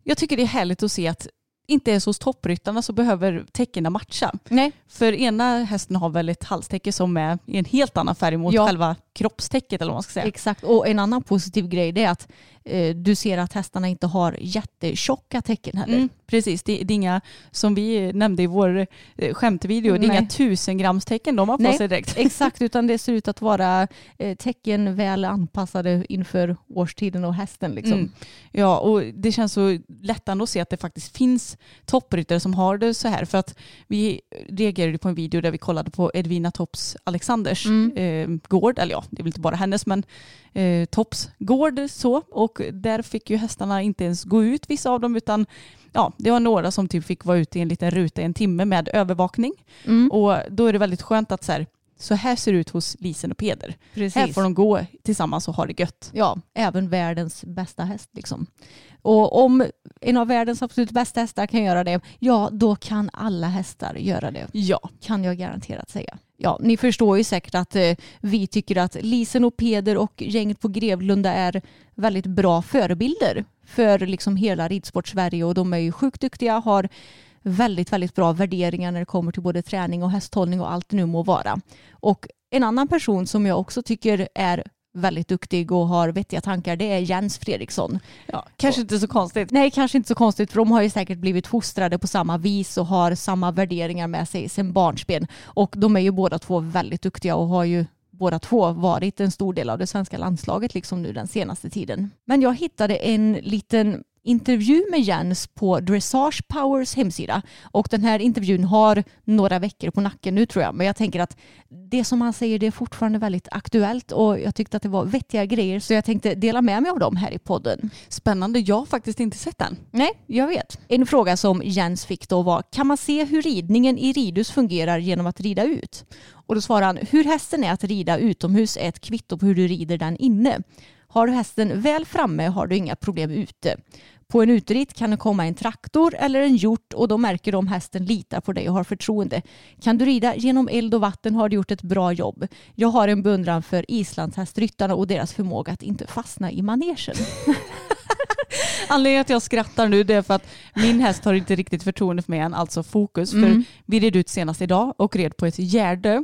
[SPEAKER 1] jag tycker det är härligt att se att inte ens hos toppryttarna så behöver täckena matcha.
[SPEAKER 2] Nej.
[SPEAKER 1] För ena hästen har väl ett halstäcke som är i en helt annan färg mot
[SPEAKER 2] Ja.
[SPEAKER 1] själva kroppstäcket eller vad man ska säga.
[SPEAKER 2] Exakt, och en annan positiv grej det är att eh, du ser att hästarna inte har jättetjocka tecken heller.
[SPEAKER 1] Mm, precis, det, det är inga, som vi nämnde i vår eh, skämtvideo, det är
[SPEAKER 2] Nej.
[SPEAKER 1] inga tusengramstecken de har på
[SPEAKER 2] Nej.
[SPEAKER 1] sig direkt.
[SPEAKER 2] Exakt, utan det ser ut att vara eh, tecken väl anpassade inför årstiden och hästen. Liksom.
[SPEAKER 1] Mm. Ja, och det känns så lättande att se att det faktiskt finns toppryttare som har det så här. För att vi reagerade på en video där vi kollade på Edvina Topps Alexanders
[SPEAKER 2] Mm.
[SPEAKER 1] eh, gård, eller ja, det är väl inte bara hennes, men eh, Topps gård så. Och där fick ju hästarna inte ens gå ut, vissa av dem, utan ja, det var några som typ fick vara ute i en liten ruta i en timme med övervakning.
[SPEAKER 2] Mm.
[SPEAKER 1] Och då är det väldigt skönt att så här, så här ser det ut hos Lisen och Peder.
[SPEAKER 2] Precis.
[SPEAKER 1] Här får de gå tillsammans och ha det gött.
[SPEAKER 2] Ja, även världens bästa häst. Liksom. Och om en av världens absolut bästa hästar kan göra det, ja då kan alla hästar göra det.
[SPEAKER 1] Ja,
[SPEAKER 2] Kan jag garanterat säga. Ja, ni förstår ju säkert att eh, vi tycker att Lisen och Peder och gänget på Grevlunda är väldigt bra förebilder för liksom hela ridsport-Sverige och de är ju sjukt duktiga, har väldigt, väldigt bra värderingar när det kommer till både träning och hästhållning och allt det nu må vara. Och en annan person som jag också tycker är väldigt duktig och har vettiga tankar det är Jens Fredriksson.
[SPEAKER 1] ja kanske inte så konstigt.
[SPEAKER 2] Nej, kanske inte så konstigt för de har ju säkert blivit fostrade på samma vis och har samma värderingar med sig sedan barnsben. Och de är ju båda två väldigt duktiga och har ju båda två varit en stor del av det svenska landslaget liksom nu den senaste tiden. Men jag hittade en liten intervju med Jens på Dressage Powers hemsida och den här intervjun har några veckor på nacken nu tror jag men jag tänker att det som han säger det är fortfarande väldigt aktuellt och jag tyckte att det var vettiga grejer så jag tänkte dela med mig av dem här i podden.
[SPEAKER 1] Spännande, jag har faktiskt inte sett den.
[SPEAKER 2] Nej, jag vet. En fråga som Jens fick då var, kan man se hur ridningen i ridhus fungerar genom att rida ut? Och då svarade han, hur hästen är att rida utomhus är ett kvitto på hur du rider den inne. Har du hästen väl framme har du inga problem ute. På en uteritt kan det komma en traktor eller en hjort och då märker om hästen litar på dig och har förtroende. Kan du rida genom eld och vatten har du gjort ett bra jobb. Jag har en beundran för islandshästryttarna och deras förmåga att inte fastna i manegen.
[SPEAKER 1] Anledningen till att jag skrattar nu det är för att min häst har inte riktigt förtroende för mig än, alltså fokus.
[SPEAKER 2] Mm.
[SPEAKER 1] För vi red ut senast idag och red på ett gärde.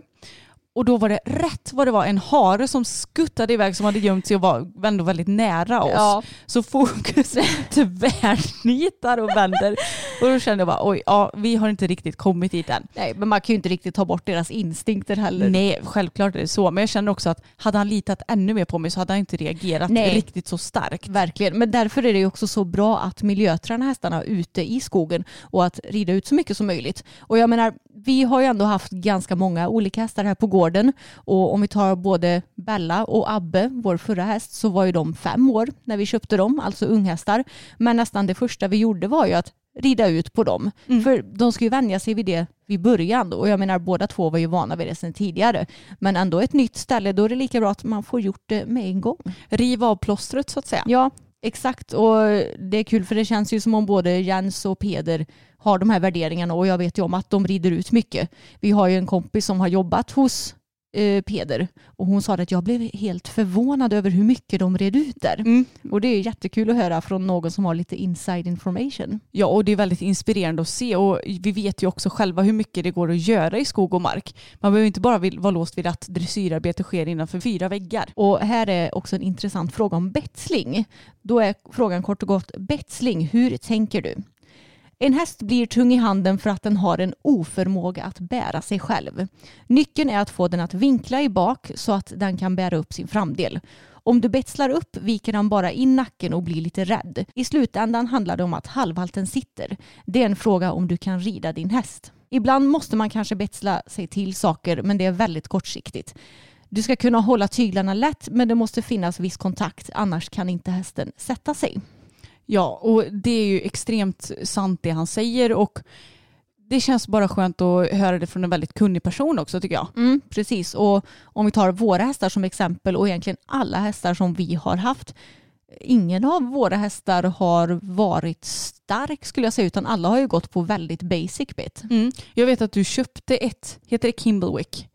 [SPEAKER 1] Och då var det rätt vad det var en hare som skuttade iväg som hade gömt sig och var ändå väldigt nära oss.
[SPEAKER 2] Ja.
[SPEAKER 1] Så fokus tvärnitar och vänder. Och då kände jag bara oj, ja, vi har inte riktigt kommit dit än.
[SPEAKER 2] Nej, men man kan ju inte riktigt ta bort deras instinkter heller.
[SPEAKER 1] Nej, självklart är det så. Men jag känner också att hade han litat ännu mer på mig så hade han inte reagerat
[SPEAKER 2] Nej.
[SPEAKER 1] riktigt så starkt.
[SPEAKER 2] Verkligen, men därför är det ju också så bra att miljöträna hästarna ute i skogen och att rida ut så mycket som möjligt. Och jag menar, vi har ju ändå haft ganska många olika hästar här på gården och om vi tar både Bella och Abbe, vår förra häst, så var ju de fem år när vi köpte dem, alltså unghästar. Men nästan det första vi gjorde var ju att rida ut på dem.
[SPEAKER 1] Mm.
[SPEAKER 2] För de ska ju vänja sig vid det vid början och jag menar båda två var ju vana vid det sedan tidigare. Men ändå ett nytt ställe, då är det lika bra att man får gjort det med en gång.
[SPEAKER 1] Riva av plåstret så att säga.
[SPEAKER 2] Ja, exakt. Och det är kul för det känns ju som om både Jens och Peder har de här värderingarna och jag vet ju om att de rider ut mycket. Vi har ju en kompis som har jobbat hos eh, Peder och hon sa att jag blev helt förvånad över hur mycket de red ut där.
[SPEAKER 1] Mm.
[SPEAKER 2] Och det är jättekul att höra från någon som har lite inside information.
[SPEAKER 1] Ja, och det är väldigt inspirerande att se och vi vet ju också själva hur mycket det går att göra i skog och mark. Man behöver inte bara vara låst vid att dressyrarbete sker innanför fyra väggar.
[SPEAKER 2] Och här är också en intressant fråga om betsling. Då är frågan kort och gott, betsling, hur tänker du? En häst blir tung i handen för att den har en oförmåga att bära sig själv. Nyckeln är att få den att vinkla i bak så att den kan bära upp sin framdel. Om du betslar upp viker han bara in nacken och blir lite rädd. I slutändan handlar det om att halvhalten sitter. Det är en fråga om du kan rida din häst. Ibland måste man kanske betsla sig till saker men det är väldigt kortsiktigt. Du ska kunna hålla tyglarna lätt men det måste finnas viss kontakt annars kan inte hästen sätta sig.
[SPEAKER 1] Ja, och det är ju extremt sant det han säger och det känns bara skönt att höra det från en väldigt kunnig person också tycker jag.
[SPEAKER 2] Mm, precis, och om vi tar våra hästar som exempel och egentligen alla hästar som vi har haft. Ingen av våra hästar har varit stark skulle jag säga utan alla har ju gått på väldigt basic bit.
[SPEAKER 1] Mm. Jag vet att du köpte ett, heter det Kimblewick?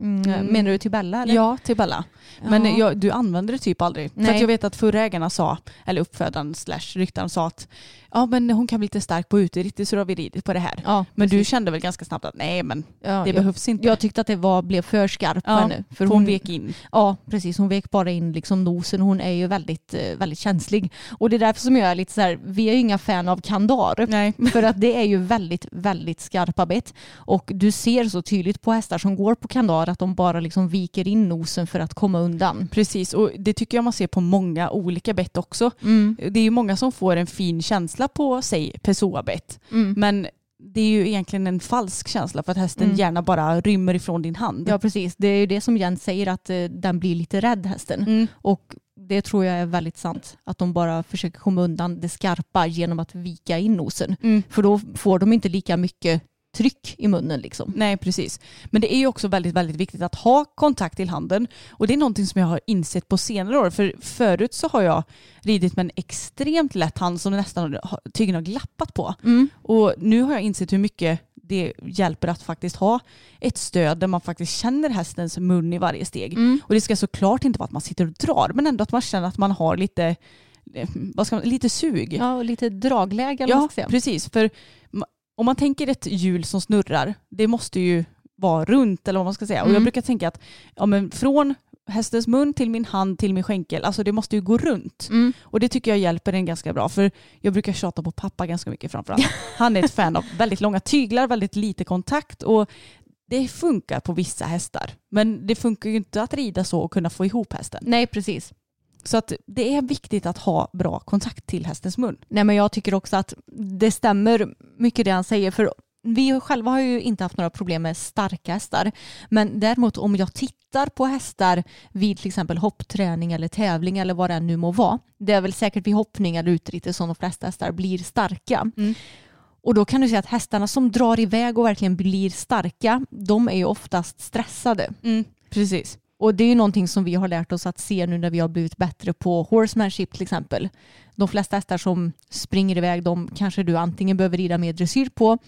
[SPEAKER 2] Mm. Menar du till Bella eller?
[SPEAKER 1] Ja, till Bella. Men
[SPEAKER 2] Ja.
[SPEAKER 1] jag, du använder det typ aldrig. För
[SPEAKER 2] Nej.
[SPEAKER 1] att jag vet att förra ägarna sa, eller uppfödaren slash ryktaren sa att ja men hon kan bli lite stark på uteritt så då har vi ridit på det här.
[SPEAKER 2] Ja,
[SPEAKER 1] Men du
[SPEAKER 2] precis.
[SPEAKER 1] kände väl ganska snabbt att nej men
[SPEAKER 2] ja,
[SPEAKER 1] det
[SPEAKER 2] jag,
[SPEAKER 1] behövs inte.
[SPEAKER 2] jag tyckte att det var, blev för skarpt
[SPEAKER 1] ja,
[SPEAKER 2] henne.
[SPEAKER 1] för hon, vek in.
[SPEAKER 2] Ja, precis. Hon vek bara in liksom nosen. Hon är ju väldigt, eh, väldigt känslig. Och det är därför som jag är lite så här, vi är ju inga fan av kandar.
[SPEAKER 1] Nej.
[SPEAKER 2] För att det är ju väldigt, väldigt skarpa bett. Och du ser så tydligt på hästar som går på kandar att de bara liksom viker in nosen för att komma undan.
[SPEAKER 1] Precis, och det tycker jag man ser på många olika bett också.
[SPEAKER 2] Mm.
[SPEAKER 1] Det är ju många som får en fin känsla på sig Pessoa-bett.
[SPEAKER 2] Mm.
[SPEAKER 1] Men det är ju egentligen en falsk känsla för att hästen
[SPEAKER 2] Mm.
[SPEAKER 1] gärna bara rymmer ifrån din hand.
[SPEAKER 2] Ja, precis. Det är ju det som Jens säger att eh, den blir lite rädd hästen.
[SPEAKER 1] Mm.
[SPEAKER 2] Och det tror jag är väldigt sant. Att de bara försöker komma undan det skarpa genom att vika in nosen.
[SPEAKER 1] Mm.
[SPEAKER 2] För då får de inte lika mycket tryck i munnen liksom.
[SPEAKER 1] Nej, precis. Men det är ju också väldigt, väldigt viktigt att ha kontakt till handen. Och det är någonting som jag har insett på senare år. För förut så har jag ridit med en extremt lätt hand som nästan tygen har glappat på.
[SPEAKER 2] Mm.
[SPEAKER 1] Och nu har jag insett hur mycket det hjälper att faktiskt ha ett stöd där man faktiskt känner hästens mun i varje steg.
[SPEAKER 2] Mm.
[SPEAKER 1] Och det ska såklart inte vara att man sitter och drar, men ändå att man känner att man har lite, eh, vad ska man, lite sug.
[SPEAKER 2] Ja, och lite dragläge
[SPEAKER 1] Ja, precis. För om man tänker ett hjul som snurrar, det måste ju vara runt eller vad man ska säga. Och jag
[SPEAKER 2] Mm.
[SPEAKER 1] brukar tänka att ja, men från hästens mun till min hand till min skänkel, alltså det måste ju gå runt.
[SPEAKER 2] Mm.
[SPEAKER 1] Och det tycker jag hjälper en ganska bra. För jag brukar tjata på pappa ganska mycket framförallt. Han är ett fan av väldigt långa tyglar, väldigt lite kontakt och det funkar på vissa hästar. Men det funkar ju inte att rida så och kunna få ihop hästen.
[SPEAKER 2] Nej, precis.
[SPEAKER 1] Så att det är viktigt att ha bra kontakt till hästens mun.
[SPEAKER 2] Nej, men jag tycker också att det stämmer mycket det han säger. För vi själva har ju inte haft några problem med starka hästar. Men däremot om jag tittar på hästar vid till exempel hoppträning eller tävling eller vad det nu må vara. Det är väl säkert vid hoppning eller utritter som de flesta hästar blir starka.
[SPEAKER 1] Mm.
[SPEAKER 2] Och då kan du säga att hästarna som drar iväg och verkligen blir starka, de är ju oftast stressade.
[SPEAKER 1] Precis.
[SPEAKER 2] Och det är ju någonting som vi har lärt oss att se nu när vi har blivit bättre på horsemanship till exempel. De flesta hästar som springer iväg, de kanske du antingen behöver rida med dressyr på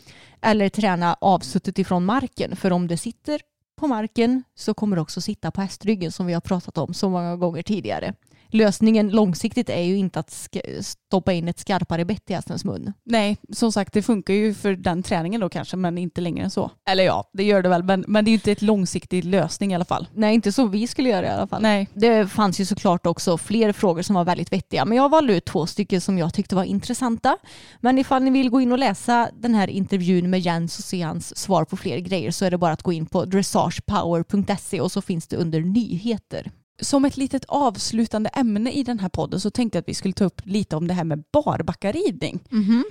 [SPEAKER 2] eller träna avsuttet ifrån marken. För om det sitter på marken så kommer det också sitta på hästryggen som vi har pratat om så många gånger tidigare. Lösningen långsiktigt är ju inte att stoppa in ett skarpare bett i hästens mun.
[SPEAKER 1] Nej, som sagt det funkar ju för den träningen då kanske men inte längre än så. Eller ja, det gör det väl men, men det är ju inte ett långsiktig lösning i alla fall.
[SPEAKER 2] Nej, inte som vi skulle göra i alla fall.
[SPEAKER 1] Nej.
[SPEAKER 2] Det fanns ju såklart också fler frågor som var väldigt vettiga, men jag valde ut två stycken som jag tyckte var intressanta. Men ifall ni vill gå in och läsa den här intervjun med Jens och se hans svar på fler grejer så är det bara att gå in på dressagepower.se och så finns det under nyheter.
[SPEAKER 1] Som ett litet avslutande ämne i den här podden så tänkte jag att vi skulle ta upp lite om det här med barbackaridning.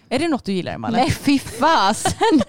[SPEAKER 1] Är det något du gillar Emalle?
[SPEAKER 2] Nej fy fasen!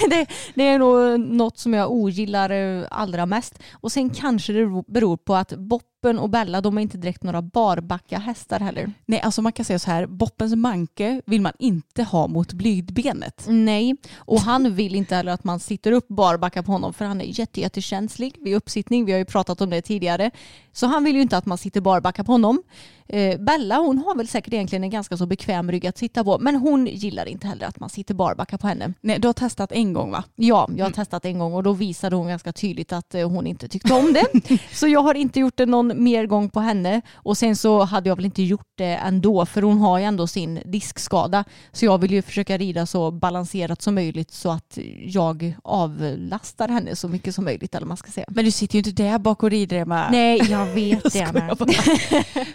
[SPEAKER 2] det, det är nog något som jag ogillar eh, allra mest. Och sen kanske det beror på att Boppen och Bella de är inte direkt några barbacka-hästar heller.
[SPEAKER 1] Nej, alltså man kan säga så här, Boppens manke vill man inte ha mot blygdbenet.
[SPEAKER 2] Nej, och han vill inte heller att man sitter upp barbacka på honom för han är jätte, jättekänslig vid uppsittning. Vi har ju pratat om det tidigare. Så han vill ju inte att man sitter barbacka på honom. Eh, Bella hon har väl säkert egentligen en ganska så bekväm rygg att sitta på men hon gillar inte heller att man sitter barbacka på henne.
[SPEAKER 1] Nej, du har testat en gång va?
[SPEAKER 2] Ja, jag har testat en gång och då visade hon ganska tydligt att eh, hon inte tyckte om det. så jag har inte gjort det någon mer gång på henne och sen så hade jag väl inte gjort det ändå för hon har ju ändå sin diskskada. Så jag vill ju försöka rida så balanserat som möjligt så att jag avlastar henne så mycket som möjligt eller man ska säga.
[SPEAKER 1] Men du sitter ju inte där bak och rider med.
[SPEAKER 2] Nej, jag vet det.
[SPEAKER 1] Bara.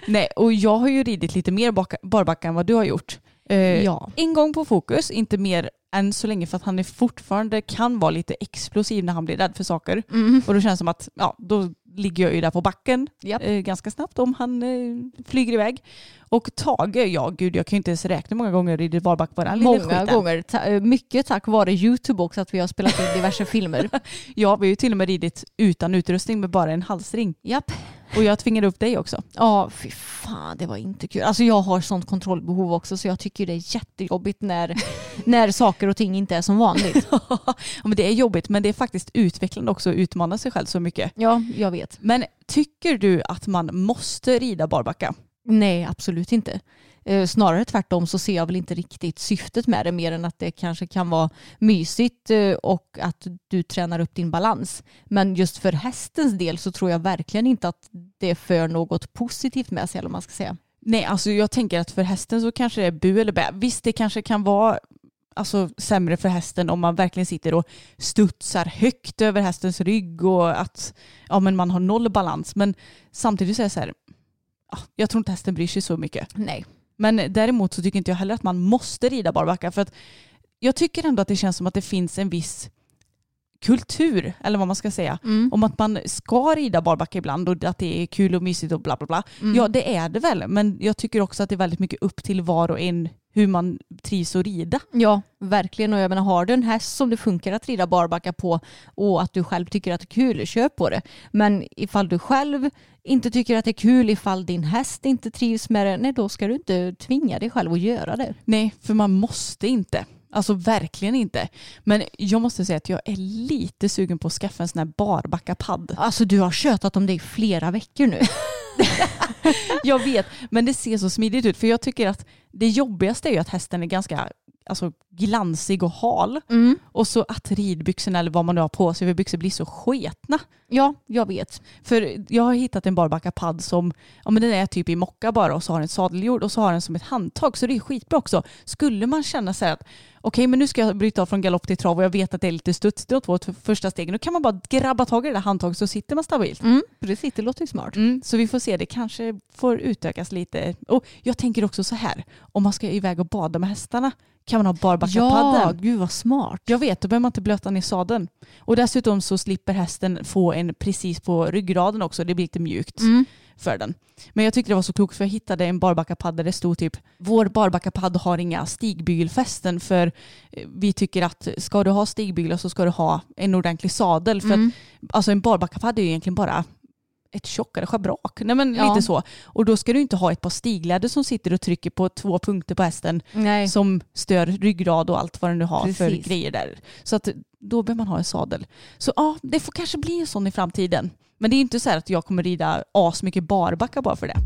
[SPEAKER 1] Nej, och jag har ju ridit lite mer baka- barbacka än vad du har gjort. Eh,
[SPEAKER 2] Ja.
[SPEAKER 1] En gång på fokus, inte mer än så länge för att han är fortfarande kan vara lite explosiv när han blir rädd för saker. Och då känns det som att ja, då ligger jag ju där på backen
[SPEAKER 2] Japp.
[SPEAKER 1] eh, ganska snabbt om han eh, flyger iväg. Och Tage, ja gud jag kan ju inte ens räkna många gånger i barback på den
[SPEAKER 2] Många
[SPEAKER 1] skiten.
[SPEAKER 2] gånger. Ta- eh, mycket tack vare YouTube också att vi har spelat in diverse filmer.
[SPEAKER 1] Ja, vi har ju till och med ridit utan utrustning med bara en halsring.
[SPEAKER 2] Japp.
[SPEAKER 1] Och jag tvingade upp dig också.
[SPEAKER 2] Ja, fy fan det var inte kul. Alltså jag har sånt kontrollbehov också så jag tycker det är jättejobbigt när, när saker och ting inte är som vanligt.
[SPEAKER 1] ja, men det är jobbigt men det är faktiskt utvecklande också att utmana sig själv så mycket.
[SPEAKER 2] Ja, jag vet.
[SPEAKER 1] Men tycker du att man måste rida barbacka?
[SPEAKER 2] Nej, absolut inte. Eh, Snarare tvärtom så ser jag väl inte riktigt syftet med det mer än att det kanske kan vara mysigt eh, och att du tränar upp din balans. Men just för hästens del så tror jag verkligen inte att det för något positivt med sig eller man ska säga.
[SPEAKER 1] Nej, alltså jag tänker att för hästen så kanske det är bu eller bä. Visst, det kanske kan vara alltså, sämre för hästen om man verkligen sitter och studsar högt över hästens rygg och att ja, men man har noll balans. Men samtidigt så är det så här, ja, jag tror inte hästen bryr sig så mycket.
[SPEAKER 2] Nej.
[SPEAKER 1] Men däremot så tycker inte jag heller att man måste rida barbacka för att jag tycker ändå att det känns som att det finns en viss kultur, eller vad man ska säga, om att man ska rida barbacka ibland och att det är kul och mysigt och bla bla bla. Ja det är det väl, men jag tycker också att det är väldigt mycket upp till var och en hur man trivs att rida.
[SPEAKER 2] Ja, verkligen. Och jag menar, har du en häst som det funkar att rida barbacka på och att du själv tycker att det är kul, köp på det. Men ifall du själv inte tycker att det är kul, ifall din häst inte trivs med det, nej då ska du inte tvinga dig själv att göra det.
[SPEAKER 1] Nej, för man måste inte. Alltså verkligen inte. Men jag måste säga att jag är lite sugen på att skaffa en sån här barbacka-padd.
[SPEAKER 2] Alltså du har tjötat om det i flera veckor nu.
[SPEAKER 1] Jag vet, men det ser så smidigt ut. För jag tycker att det jobbigaste är ju att hästen är ganska alltså, glansig och hal. Och så att ridbyxorna eller vad man nu har på sig för byxor blir så sketna.
[SPEAKER 2] Ja, jag vet.
[SPEAKER 1] För jag har hittat en barbacka-padd som ja, men den är typ i mocka bara och så har den sadeljord och så har den som ett handtag. Så det är skitbra också. Skulle man känna så här att okej men nu ska jag bryta av från galopp till trav och jag vet att det är lite studs de två första stegen. Då kan man bara grabba tag i det där handtaget så sitter man stabilt.
[SPEAKER 2] Mm, precis, det låter ju smart.
[SPEAKER 1] Mm, så vi får se, det kanske får utökas lite. Och jag tänker också så här, om man ska iväg och bada med hästarna kan man ha
[SPEAKER 2] Ja,
[SPEAKER 1] barbacka-padden.
[SPEAKER 2] gud vad smart.
[SPEAKER 1] Jag vet, då behöver man inte blöta ner sadeln. Och dessutom så slipper hästen få en precis på ryggraden också, det blir lite mjukt för den. Men jag tyckte det var så klokt för jag hittade en barbackapadd där det stod typ vår barbackapadd har inga stigbygelfästen för eh, vi tycker att ska du ha stigbyglar så ska du ha en ordentlig sadel. För att, alltså en barbackapadd är ju egentligen bara ett tjockare schabrak. Nej men
[SPEAKER 2] Ja.
[SPEAKER 1] lite så. Och då ska du inte ha ett par stigläder som sitter och trycker på två punkter på hästen
[SPEAKER 2] Nej.
[SPEAKER 1] som stör ryggrad och allt vad den nu har för
[SPEAKER 2] Precis.
[SPEAKER 1] grejer där. Så att då behöver man ha en sadel. Så ja, det får kanske bli en sån i framtiden. Men det är inte så här att jag kommer rida asmycket barbacka bara för det.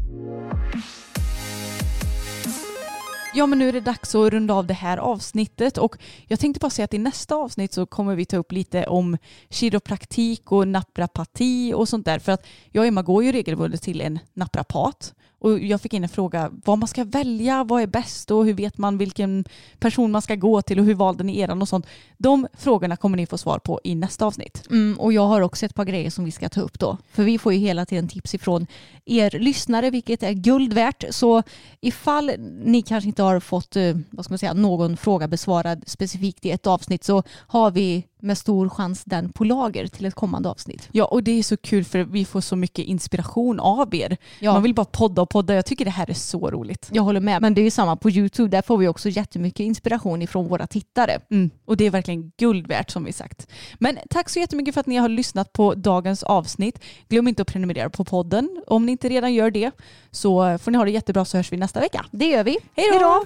[SPEAKER 1] Ja men nu är det dags att runda av det här avsnittet och jag tänkte bara säga att i nästa avsnitt så kommer vi ta upp lite om kiropraktik och naprapati och sånt där för att jag och Emma går ju regelbundet till en naprapat och jag fick in en fråga vad man ska välja, vad är bäst och hur vet man vilken person man ska gå till och hur valde ni eran och sånt. De frågorna kommer ni få svar på i nästa avsnitt.
[SPEAKER 2] Mm, och jag har också ett par grejer som vi ska ta upp då. För vi får ju hela tiden tips ifrån er lyssnare, vilket är guld värt. Så ifall ni kanske inte har fått eh, vad ska man säga, någon fråga besvarad specifikt i ett avsnitt så har vi med stor chans den på lager till ett kommande avsnitt.
[SPEAKER 1] Ja, och det är så kul för vi får så mycket inspiration av er.
[SPEAKER 2] Ja.
[SPEAKER 1] Man vill bara podda och podda. Jag tycker det här är så roligt.
[SPEAKER 2] Jag håller med, men det är ju samma på YouTube. Där får vi också jättemycket inspiration ifrån våra tittare.
[SPEAKER 1] Mm. Och det är verkligen guld värt som vi sagt. Men tack så jättemycket för att ni har lyssnat på dagens avsnitt. Glöm inte att prenumerera på podden. Om ni inte redan gör det så får ni ha det jättebra så hörs vi nästa vecka.
[SPEAKER 2] Det gör vi.
[SPEAKER 1] Hej då!